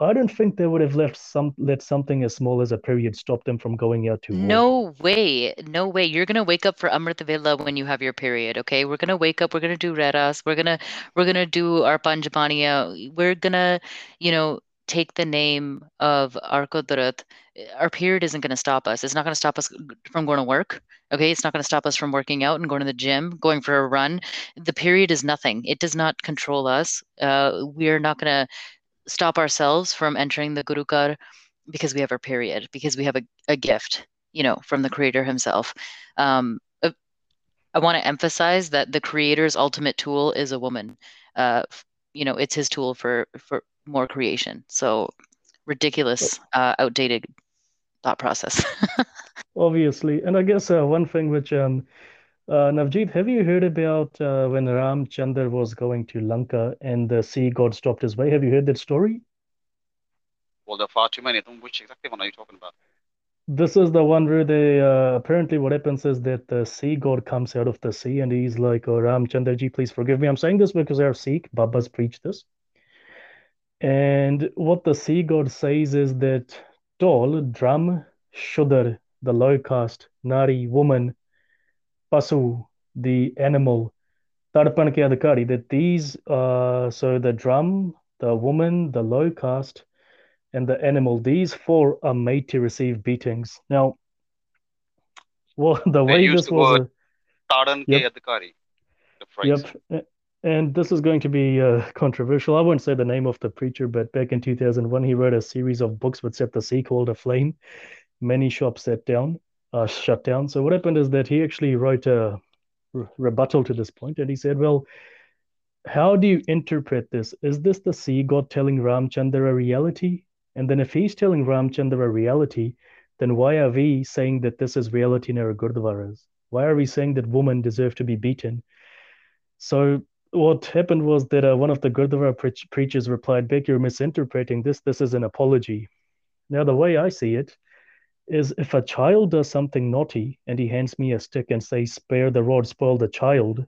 I don't think they would have left some let something as small as a period stop them from going out to war. No way. No way. You're gonna wake up for Amrit Vela when you have your period. Okay. We're gonna wake up, we're gonna do Rehras, we're gonna we're gonna do our Panjapaniya. We're gonna, you know, take the name of Arkodarat our period isn't going to stop us. It's not going to stop us from going to work. Okay. It's not going to stop us from working out and going to the gym, going for a run. The period is nothing. It does not control us. Uh, we are not going to stop ourselves from entering the Guru Ghar because we have our period, because we have a, a gift, you know, from the creator himself. Um, uh, I want to emphasize that the creator's ultimate tool is a woman. Uh, you know, it's his tool for, for more creation. So ridiculous, uh, outdated thought process. Obviously, and I guess uh, one thing which um, uh, Navjeet, have you heard about uh, when Ramchandra was going to Lanka and the sea god stopped his way? Have you heard that story? Well, there are far too many of them. Which exactly one are you talking about? This is the one where they uh, apparently what happens is that the sea god comes out of the sea and he's like, "Oh Ramchandraji, please forgive me. I'm saying this because our Sikh Babas preach this." And what the sea god says is that Tol, drum, Shudar, the low caste, Nari, woman, Pasu, the animal, Tarpan ke adhikari, that these, uh, so the drum, the woman, the low caste, and the animal, these four are made to receive beatings. Now, well, the way this was word a, Taran yep, ke adhikari, the phrase. yep. And this is going to be uh, controversial. I won't say the name of the preacher, but back in 2001, he wrote a series of books with set the sea called Aflame. Many shops set down, uh, shut down. So what happened is that he actually wrote a re- rebuttal to this point, and he said, "Well, how do you interpret this? Is this the sea god telling Ramchandra a reality? And then if he's telling Ramchandra a reality, then why are we saying that this is reality in our gurdwaras? Why are we saying that women deserve to be beaten? So what happened was that uh, one of the Gurdwara preach- preachers replied back, "You're misinterpreting this. This is an apology." Now the way I see it is, if a child does something naughty and he hands me a stick and says, "Spare the rod, spoil the child,"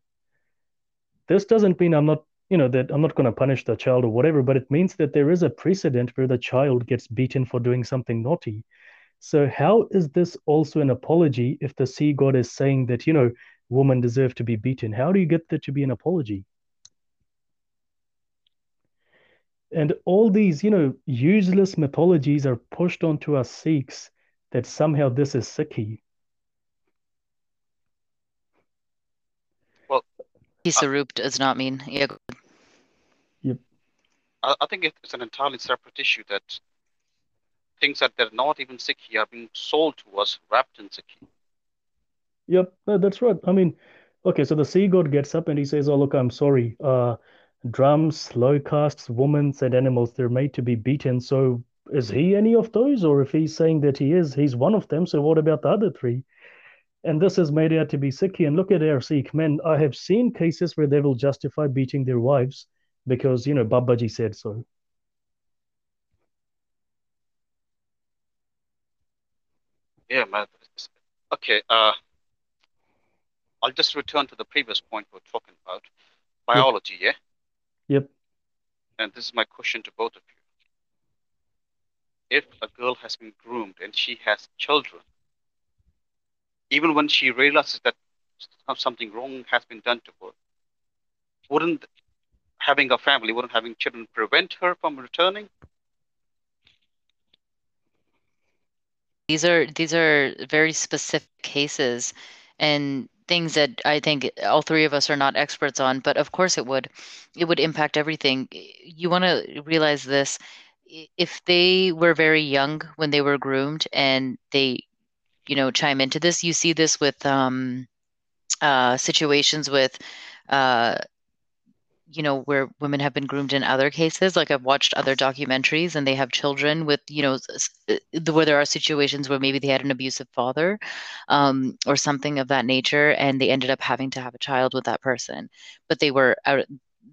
this doesn't mean I'm not, you know, that I'm not going to punish the child or whatever, but it means that there is a precedent where the child gets beaten for doing something naughty. So how is this also an apology if the sea god is saying that, you know, women deserve to be beaten? How do you get that to be an apology? And all these, you know, useless mythologies are pushed onto us Sikhs that somehow this is Sikhi. Well, I, Sarup does not mean. Yeah. Yep. I I think it's an entirely separate issue that things that they're not even Sikhi are being sold to us wrapped in Sikhi. Yep, that's right. I mean, okay, so the sea god gets up and he says, "Oh, look, I'm sorry. Uh, drums, low castes, women, and animals, they're made to be beaten. So is he any of those? Or if he's saying that he is, he's one of them. So what about the other three? And this is made out to be Sikhi. And look at our Sikh men. I have seen cases where they will justify beating their wives because, you know, Babaji said so. Yeah, man. Okay, uh, I'll just return to the previous point we are talking about. Biology, yeah? Yep. And this is my question to both of you. If a girl has been groomed and she has children, even when she realizes that something wrong has been done to her, wouldn't having a family, wouldn't having children prevent her from returning? These are these are very specific cases and things that I think all three of us are not experts on, but of course it would. It would impact everything. You want to realize this. If they were very young when they were groomed and they, you know, chime into this, you see this with um, uh, situations with uh, you know where women have been groomed in other cases like i've watched other documentaries and they have children with you know uh, where there are situations where maybe they had an abusive father um, or something of that nature and they ended up having to have a child with that person. But they were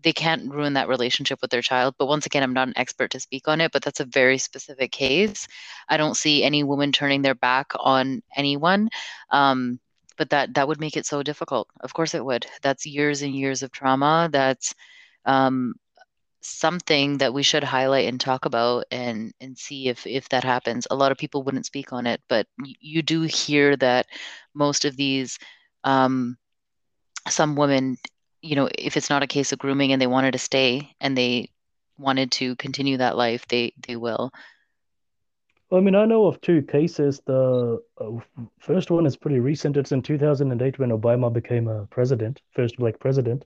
they can't ruin that relationship with their child. But once again i'm not an expert to speak on it but that's a very specific case. I don't see any woman turning their back on anyone um, but that that would make it so difficult. Of course it would. That's years and years of trauma. That's um, something that we should highlight and talk about and and see if if that happens. A lot of people wouldn't speak on it but you do hear that most of these um, some women you know if it's not a case of grooming and they wanted to stay and they wanted to continue that life they they will I mean, I know of two cases. The uh, first one is pretty recent. It's in 2008 when Obama became a president, first black president.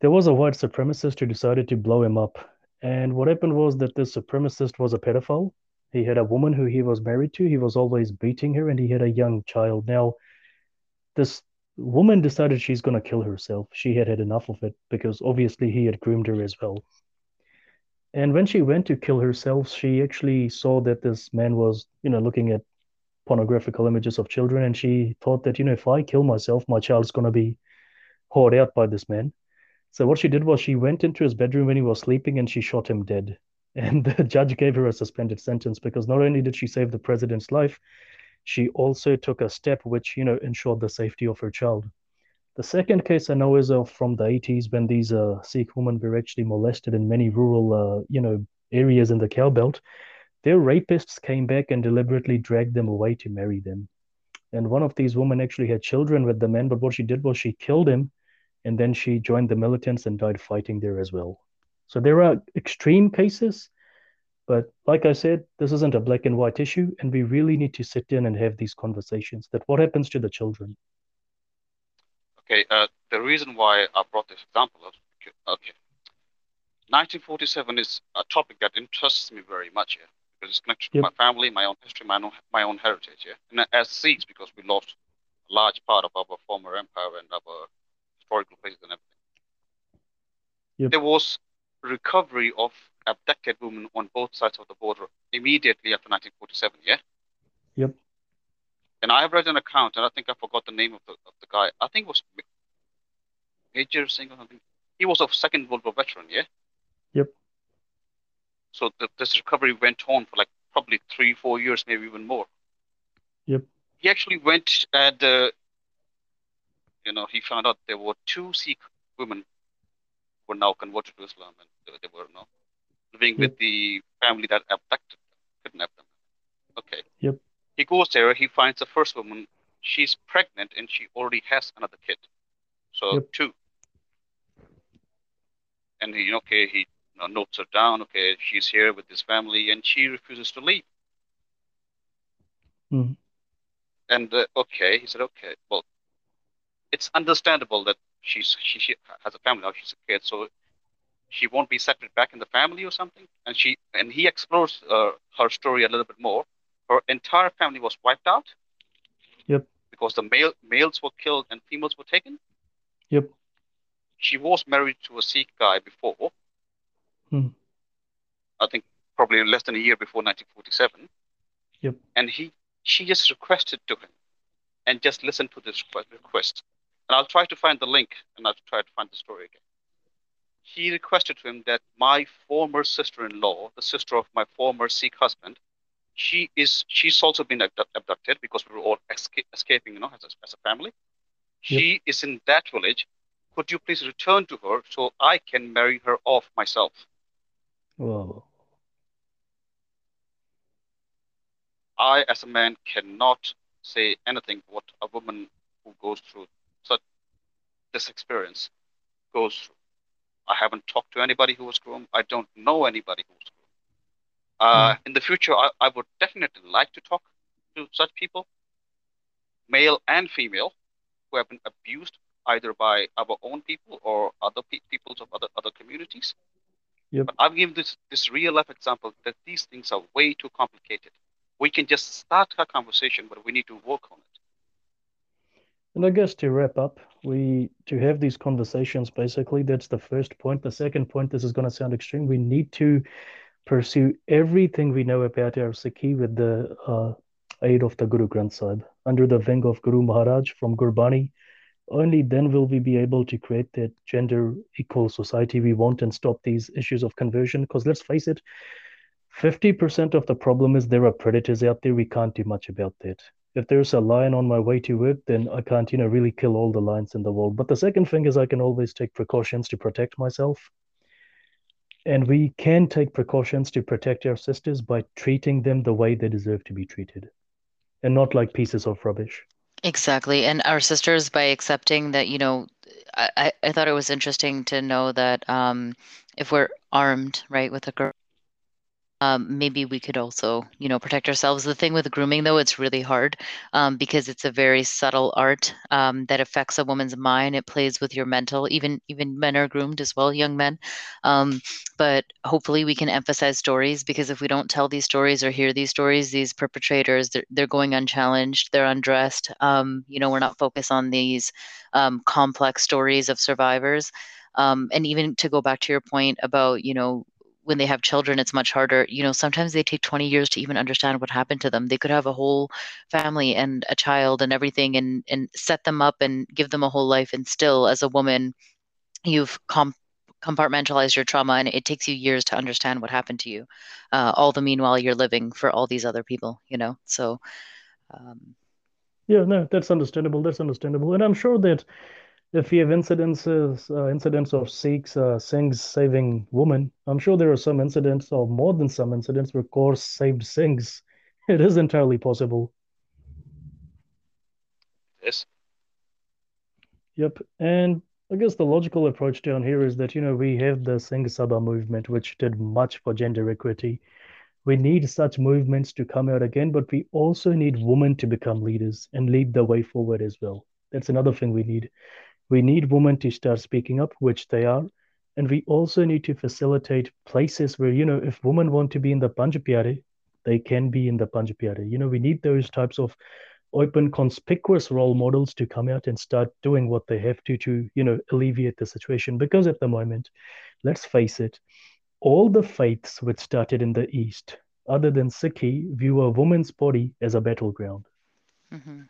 There was a white supremacist who decided to blow him up. And what happened was that this supremacist was a pedophile. He had a woman who he was married to. He was always beating her, and he had a young child. Now, this woman decided she's going to kill herself. She had had enough of it because obviously he had groomed her as well. And when she went to kill herself, she actually saw that this man was, you know, looking at pornographical images of children, and she thought that, you know, if I kill myself, my child's gonna be whored out by this man. So what she did was she went into his bedroom when he was sleeping and she shot him dead. And the judge gave her a suspended sentence because not only did she save the president's life, she also took a step which, you know, ensured the safety of her child. The second case I know is of from the 80s when these uh, Sikh women were actually molested in many rural, uh, you know, areas in the cow belt. Their rapists came back and deliberately dragged them away to marry them. And one of these women actually had children with the men, but what she did was she killed him and then she joined the militants and died fighting there as well. So there are extreme cases, but like I said, this isn't a black and white issue, and we really need to sit down and have these conversations. That what happens to the children? Okay, uh, the reason why I brought this example of okay, 1947 is a topic that interests me very much. Yeah, because it's connected yep. to my family, my own history, my own my own heritage. Yeah, and as Sikhs, because we lost a large part of our former empire and our historical places and everything. Yep. There was recovery of abducted women on both sides of the border immediately after 1947. Yeah. Yep. And I have read an account, and I think I forgot the name of the of the guy. I think it was Major Singh or something. He was a Second World War veteran. Yeah. Yep. So the, this recovery went on for like probably three, four years, maybe even more. Yep. He actually went and uh, you know he found out there were two Sikh women who were now converted to Islam, and they, they were now living yep. with the family that abducted them, kidnapped them. Okay. Yep. He goes there. He finds the first woman. She's pregnant and she already has another kid. So yep. two. And he, okay, he you know, notes her down. Okay, she's here with his family, and she refuses to leave. Mm. And uh, okay, he said, okay, well, it's understandable that she's she, she has a family now. She's a kid, so she won't be accepted back in the family or something. And she and he explores uh, her story a little bit more. Her entire family was wiped out. Yep. Because the male males were killed and females were taken. Yep. She was married to a Sikh guy before. Hmm. I think probably less than a year before 1947. Yep. And he she just requested to him and just listened to this request. And I'll try to find the link and I'll try to find the story again. He requested to him that my former sister-in-law, the sister of my former Sikh husband, she is she's also been abducted because we were all esca- escaping, you know, as a, as a family. She yep. is in that village. Could you please return to her so I can marry her off myself? Whoa. I, as a man, cannot say anything what a woman who goes through such this experience goes through. I haven't talked to anybody who was groomed. I don't know anybody who was groomed. Uh, mm. In the future, I, I would definitely like to talk to such people, male and female, who have been abused either by our own people or other pe- peoples of other other communities. Yep. But I've given this this real life example that these things are way too complicated. We can just start a conversation, but we need to work on it. And I guess to wrap up, we to have these conversations basically, that's the first point. The second point, this is going to sound extreme. We need to pursue everything we know about our Sikhi with the uh, aid of the Guru Granth Sahib under the wing of Guru Maharaj from Gurbani. Only then will we be able to create that gender equal society we want and stop these issues of conversion. Because let's face it, 50% of the problem is there are predators out there. We can't do much about that if there's a lion on my way to it, then I can't, you know, really kill all the lions in the world. But the second thing is I can always take precautions to protect myself. And we can take precautions to protect our sisters by treating them the way they deserve to be treated and not like pieces of rubbish. Exactly. And our sisters, by accepting that, you know, I, I thought it was interesting to know that um, if we're armed, right, with a girl um, maybe we could also you know protect ourselves. The thing with grooming though it's really hard um, because it's a very subtle art um, that affects a woman's mind. It plays with your mental. Even even men are groomed as well young men. Um, but hopefully we can emphasize stories because if we don't tell these stories or hear these stories these perpetrators they're, they're going unchallenged they're undressed. Um, you know we're not focused on these um, complex stories of survivors. And even to go back to your point about you know when they have children, it's much harder. You know, sometimes they take 20 years to even understand what happened to them. They could have a whole family and a child and everything and, and set them up and give them a whole life. And still, as a woman, you've comp- compartmentalized your trauma and it takes you years to understand what happened to you. Uh, all the meanwhile, you're living for all these other people, you know? So, um, yeah, no, that's understandable. That's understandable. And I'm sure that if you have incidences, uh, incidents of Sikhs, uh, Singhs saving women, I'm sure there are some incidents, or more than some incidents, where Kaurs saved Singhs. It is entirely possible. Yes. Yep. And I guess the logical approach down here is that, you know, we have the Singh Sabha movement, which did much for gender equity. We need such movements to come out again, but we also need women to become leaders and lead the way forward as well. That's another thing we need. We need women to start speaking up, which they are. And we also need to facilitate places where, you know, if women want to be in the Panj they can be in the Panj You know, we need those types of open, conspicuous role models to come out and start doing what they have to to, you know, alleviate the situation. Because at the moment, let's face it, all the faiths which started in the East, other than Sikhi, view a woman's body as a battleground. Mm-hmm.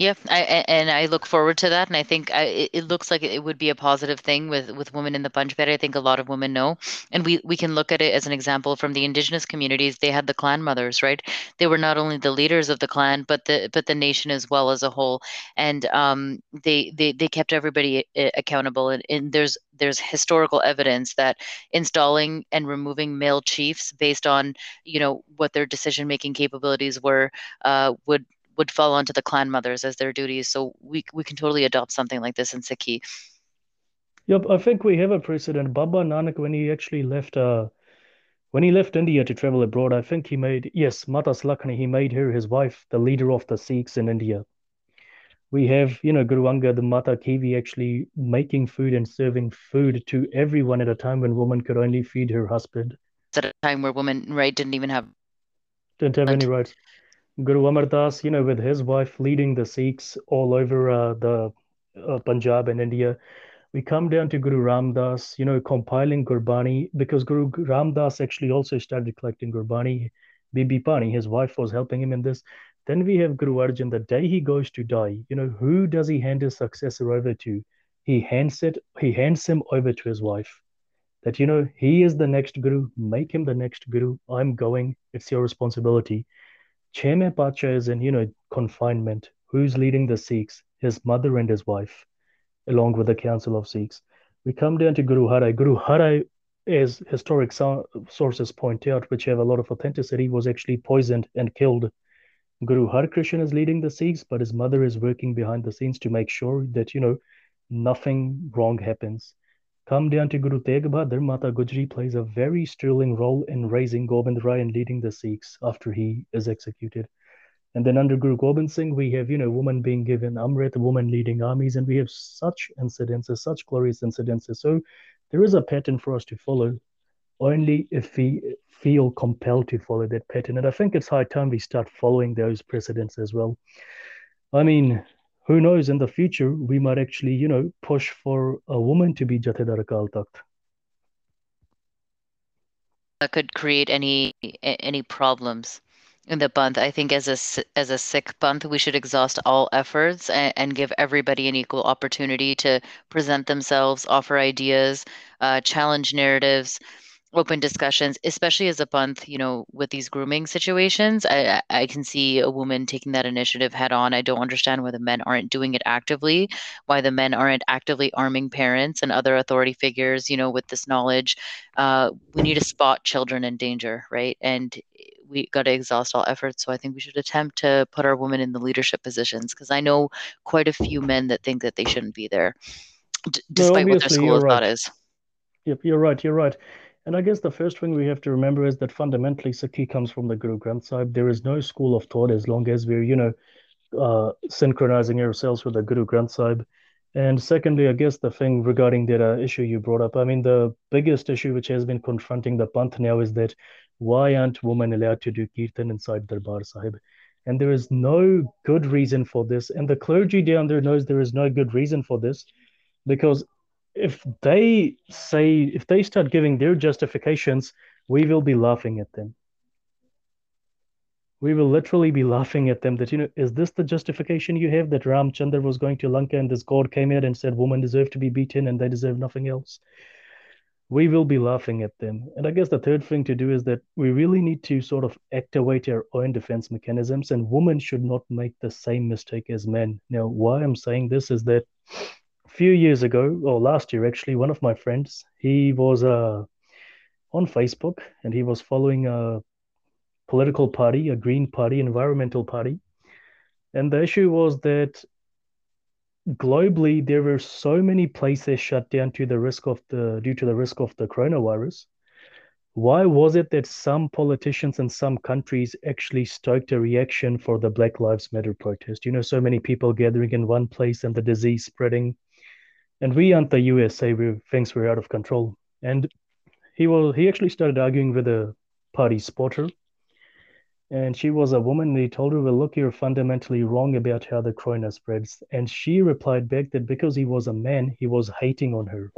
Yeah, I, and I look forward to that, and I think I, it, looks like it would be a positive thing with with women in the Panj Pyare. I think a lot of women know, and we we can look at it as an example from the indigenous communities. They had the clan mothers, right? They were not only the leaders of the clan, but the but the nation as well as a whole, and um, they they they kept everybody uh, accountable. And, and there's there's historical evidence that installing and removing male chiefs based on you know what their decision making capabilities were uh, would would fall onto the clan mothers as their duties. So we we can totally adopt something like this in Sikhi. Yep, I think we have a precedent. Baba Nanak, when he actually left, uh, when he left India to travel abroad, I think he made yes, Mata Sulakhni, he made her his wife, the leader of the Sikhs in India. We have, you know, Guru Angad, the Mata Khivi, actually making food and serving food to everyone at a time when woman could only feed her husband. At a time where women, right, didn't even have didn't have any rights. Guru Amar Das, you know, with his wife leading the Sikhs all over uh, the uh, Punjab and India, we come down to Guru Ram Das, you know, compiling Gurbani because Guru Ram Das actually also started collecting Gurbani. Bibi Bhani, his wife, was helping him in this. Then we have Guru Arjan. The day he goes to die, you know, who does he hand his successor over to? He hands it. He hands him over to his wife. That you know, he is the next guru. Make him the next guru. I'm going. It's your responsibility. Cheme Pacha is in, you know, confinement. Who's leading the Sikhs? His mother and his wife, along with the Council of Sikhs. We come down to Guru Har Rai. Guru Har Rai, as historic so- sources point out, which have a lot of authenticity, was actually poisoned and killed. Guru Har Krishan is leading the Sikhs, but his mother is working behind the scenes to make sure that, you know, nothing wrong happens. Come down to Guru Tegh Bahadur, Mata Gujri plays a very sterling role in raising Gobind Rai and leading the Sikhs after he is executed. And then under Guru Gobind Singh, we have, you know, woman being given Amrit, woman leading armies, and we have such incidences, such glorious incidences. So there is a pattern for us to follow, only if we feel compelled to follow that pattern. And I think it's high time we start following those precedents as well. I mean, who knows in the future we might actually you know push for a woman to be Jathedar Akal Takht. That could create any any problems in the Panth. I think as a as a Sikh Panth, we should exhaust all efforts and, and, give everybody an equal opportunity to present themselves, offer ideas, uh, challenge narratives open discussions, especially as a Panth, you know, with these grooming situations. I, I can see a woman taking that initiative head on. I don't understand why the men aren't doing it actively, why the men aren't actively arming parents and other authority figures, you know, with this knowledge. Uh, we need to spot children in danger, right? And we got to exhaust all efforts. So I think we should attempt to put our women in the leadership positions because I know quite a few men that think that they shouldn't be there, d- despite what their school of right. thought is. Yep, you're right. You're right. And I guess the first thing we have to remember is that fundamentally Sikhi comes from the Guru Granth Sahib. There is no school of thought as long as we're, you know, uh, synchronizing ourselves with the Guru Granth Sahib. And secondly, I guess the thing regarding that uh, issue you brought up, I mean, the biggest issue which has been confronting the Panth now is that why aren't women allowed to do Kirtan inside Darbar Sahib? And there is no good reason for this. And the clergy down there knows there is no good reason for this because if they say if they start giving their justifications, we will be laughing at them. We will literally be laughing at them that, you know, is this the justification you have that Ramchandra was going to Lanka and this god came out and said women deserve to be beaten and they deserve nothing else? We will be laughing at them. And I guess the third thing to do is that we really need to sort of activate our own defense mechanisms, and women should not make the same mistake as men. Now, why I'm saying this is that few years ago, or last year actually, one of my friends, he was uh, on Facebook and he was following a political party, a green party, environmental party. And the issue was that globally there were so many places shut down to the risk of the due to the risk of the coronavirus. Why was it that some politicians in some countries actually stoked a reaction for the Black Lives Matter protest? You know, so many people gathering in one place and the disease spreading. And we aren't the USA where things were out of control. And he will he actually started arguing with a party spotter and she was a woman. and he told her, Well, look, you're fundamentally wrong about how the corona spreads. And she replied back that because he was a man, he was hating on her.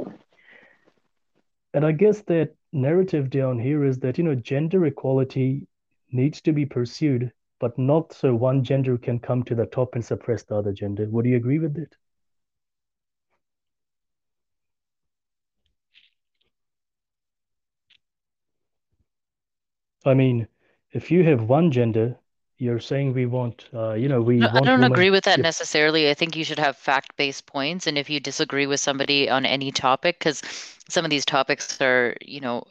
And I guess that narrative down here is that, you know, gender equality needs to be pursued, but not so one gender can come to the top and suppress the other gender. Would you agree with that? I mean, if you have one gender, you're saying we want, uh, you know, we No, I don't women. agree with that Yeah. necessarily. I think you should have fact-based points, and if you disagree with somebody on any topic, because some of these topics are, you know,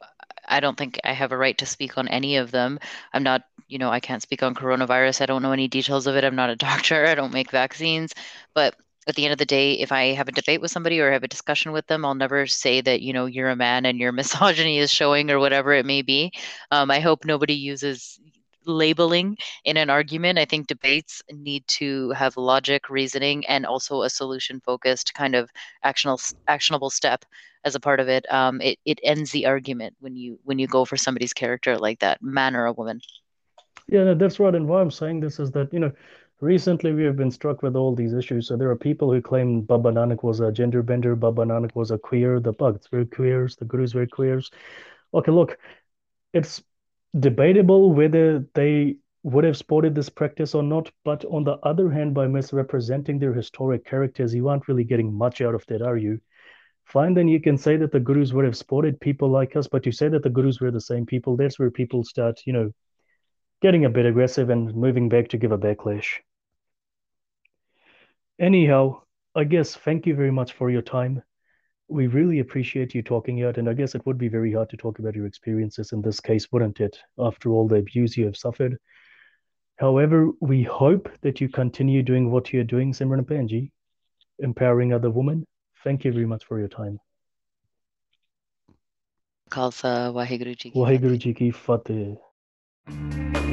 I don't think I have a right to speak on any of them. I'm not, you know, I can't speak on coronavirus. I don't know any details of it. I'm not a doctor. I don't make vaccines. But at the end of the day, if I have a debate with somebody or have a discussion with them, I'll never say that, you know, you're a man and your misogyny is showing or whatever it may be. Um, I hope nobody uses labeling in an argument. I think debates need to have logic, reasoning, and also a solution-focused kind of actionable actionable step as a part of it. Um, it it ends the argument when you when you go for somebody's character like that, man or a woman. Yeah, no, that's right. And why I'm saying this is that, you know, recently we have been struck with all these issues. So there are people who claim Baba Nanak was a gender bender, Baba Nanak was a queer, the Bhagats were queers, the Gurus were queers. Okay, look, it's debatable whether they would have sported this practice or not. But on the other hand, by misrepresenting their historic characters, you aren't really getting much out of that, are you? Fine, then you can say that the gurus would have sported people like us, but you say that the gurus were the same people. That's where people start, you know, getting a bit aggressive and moving back to give a backlash. Anyhow, I guess thank you very much for your time. We really appreciate you talking out, and I guess it would be very hard to talk about your experiences in this case, wouldn't it? After all the abuse you have suffered. However, we hope that you continue doing what you're doing, Simran Bhenji, empowering other women. Thank you very much for your time. Khalsa Waheguru Ji ki Waheguru Fateh. Ji ki Fateh.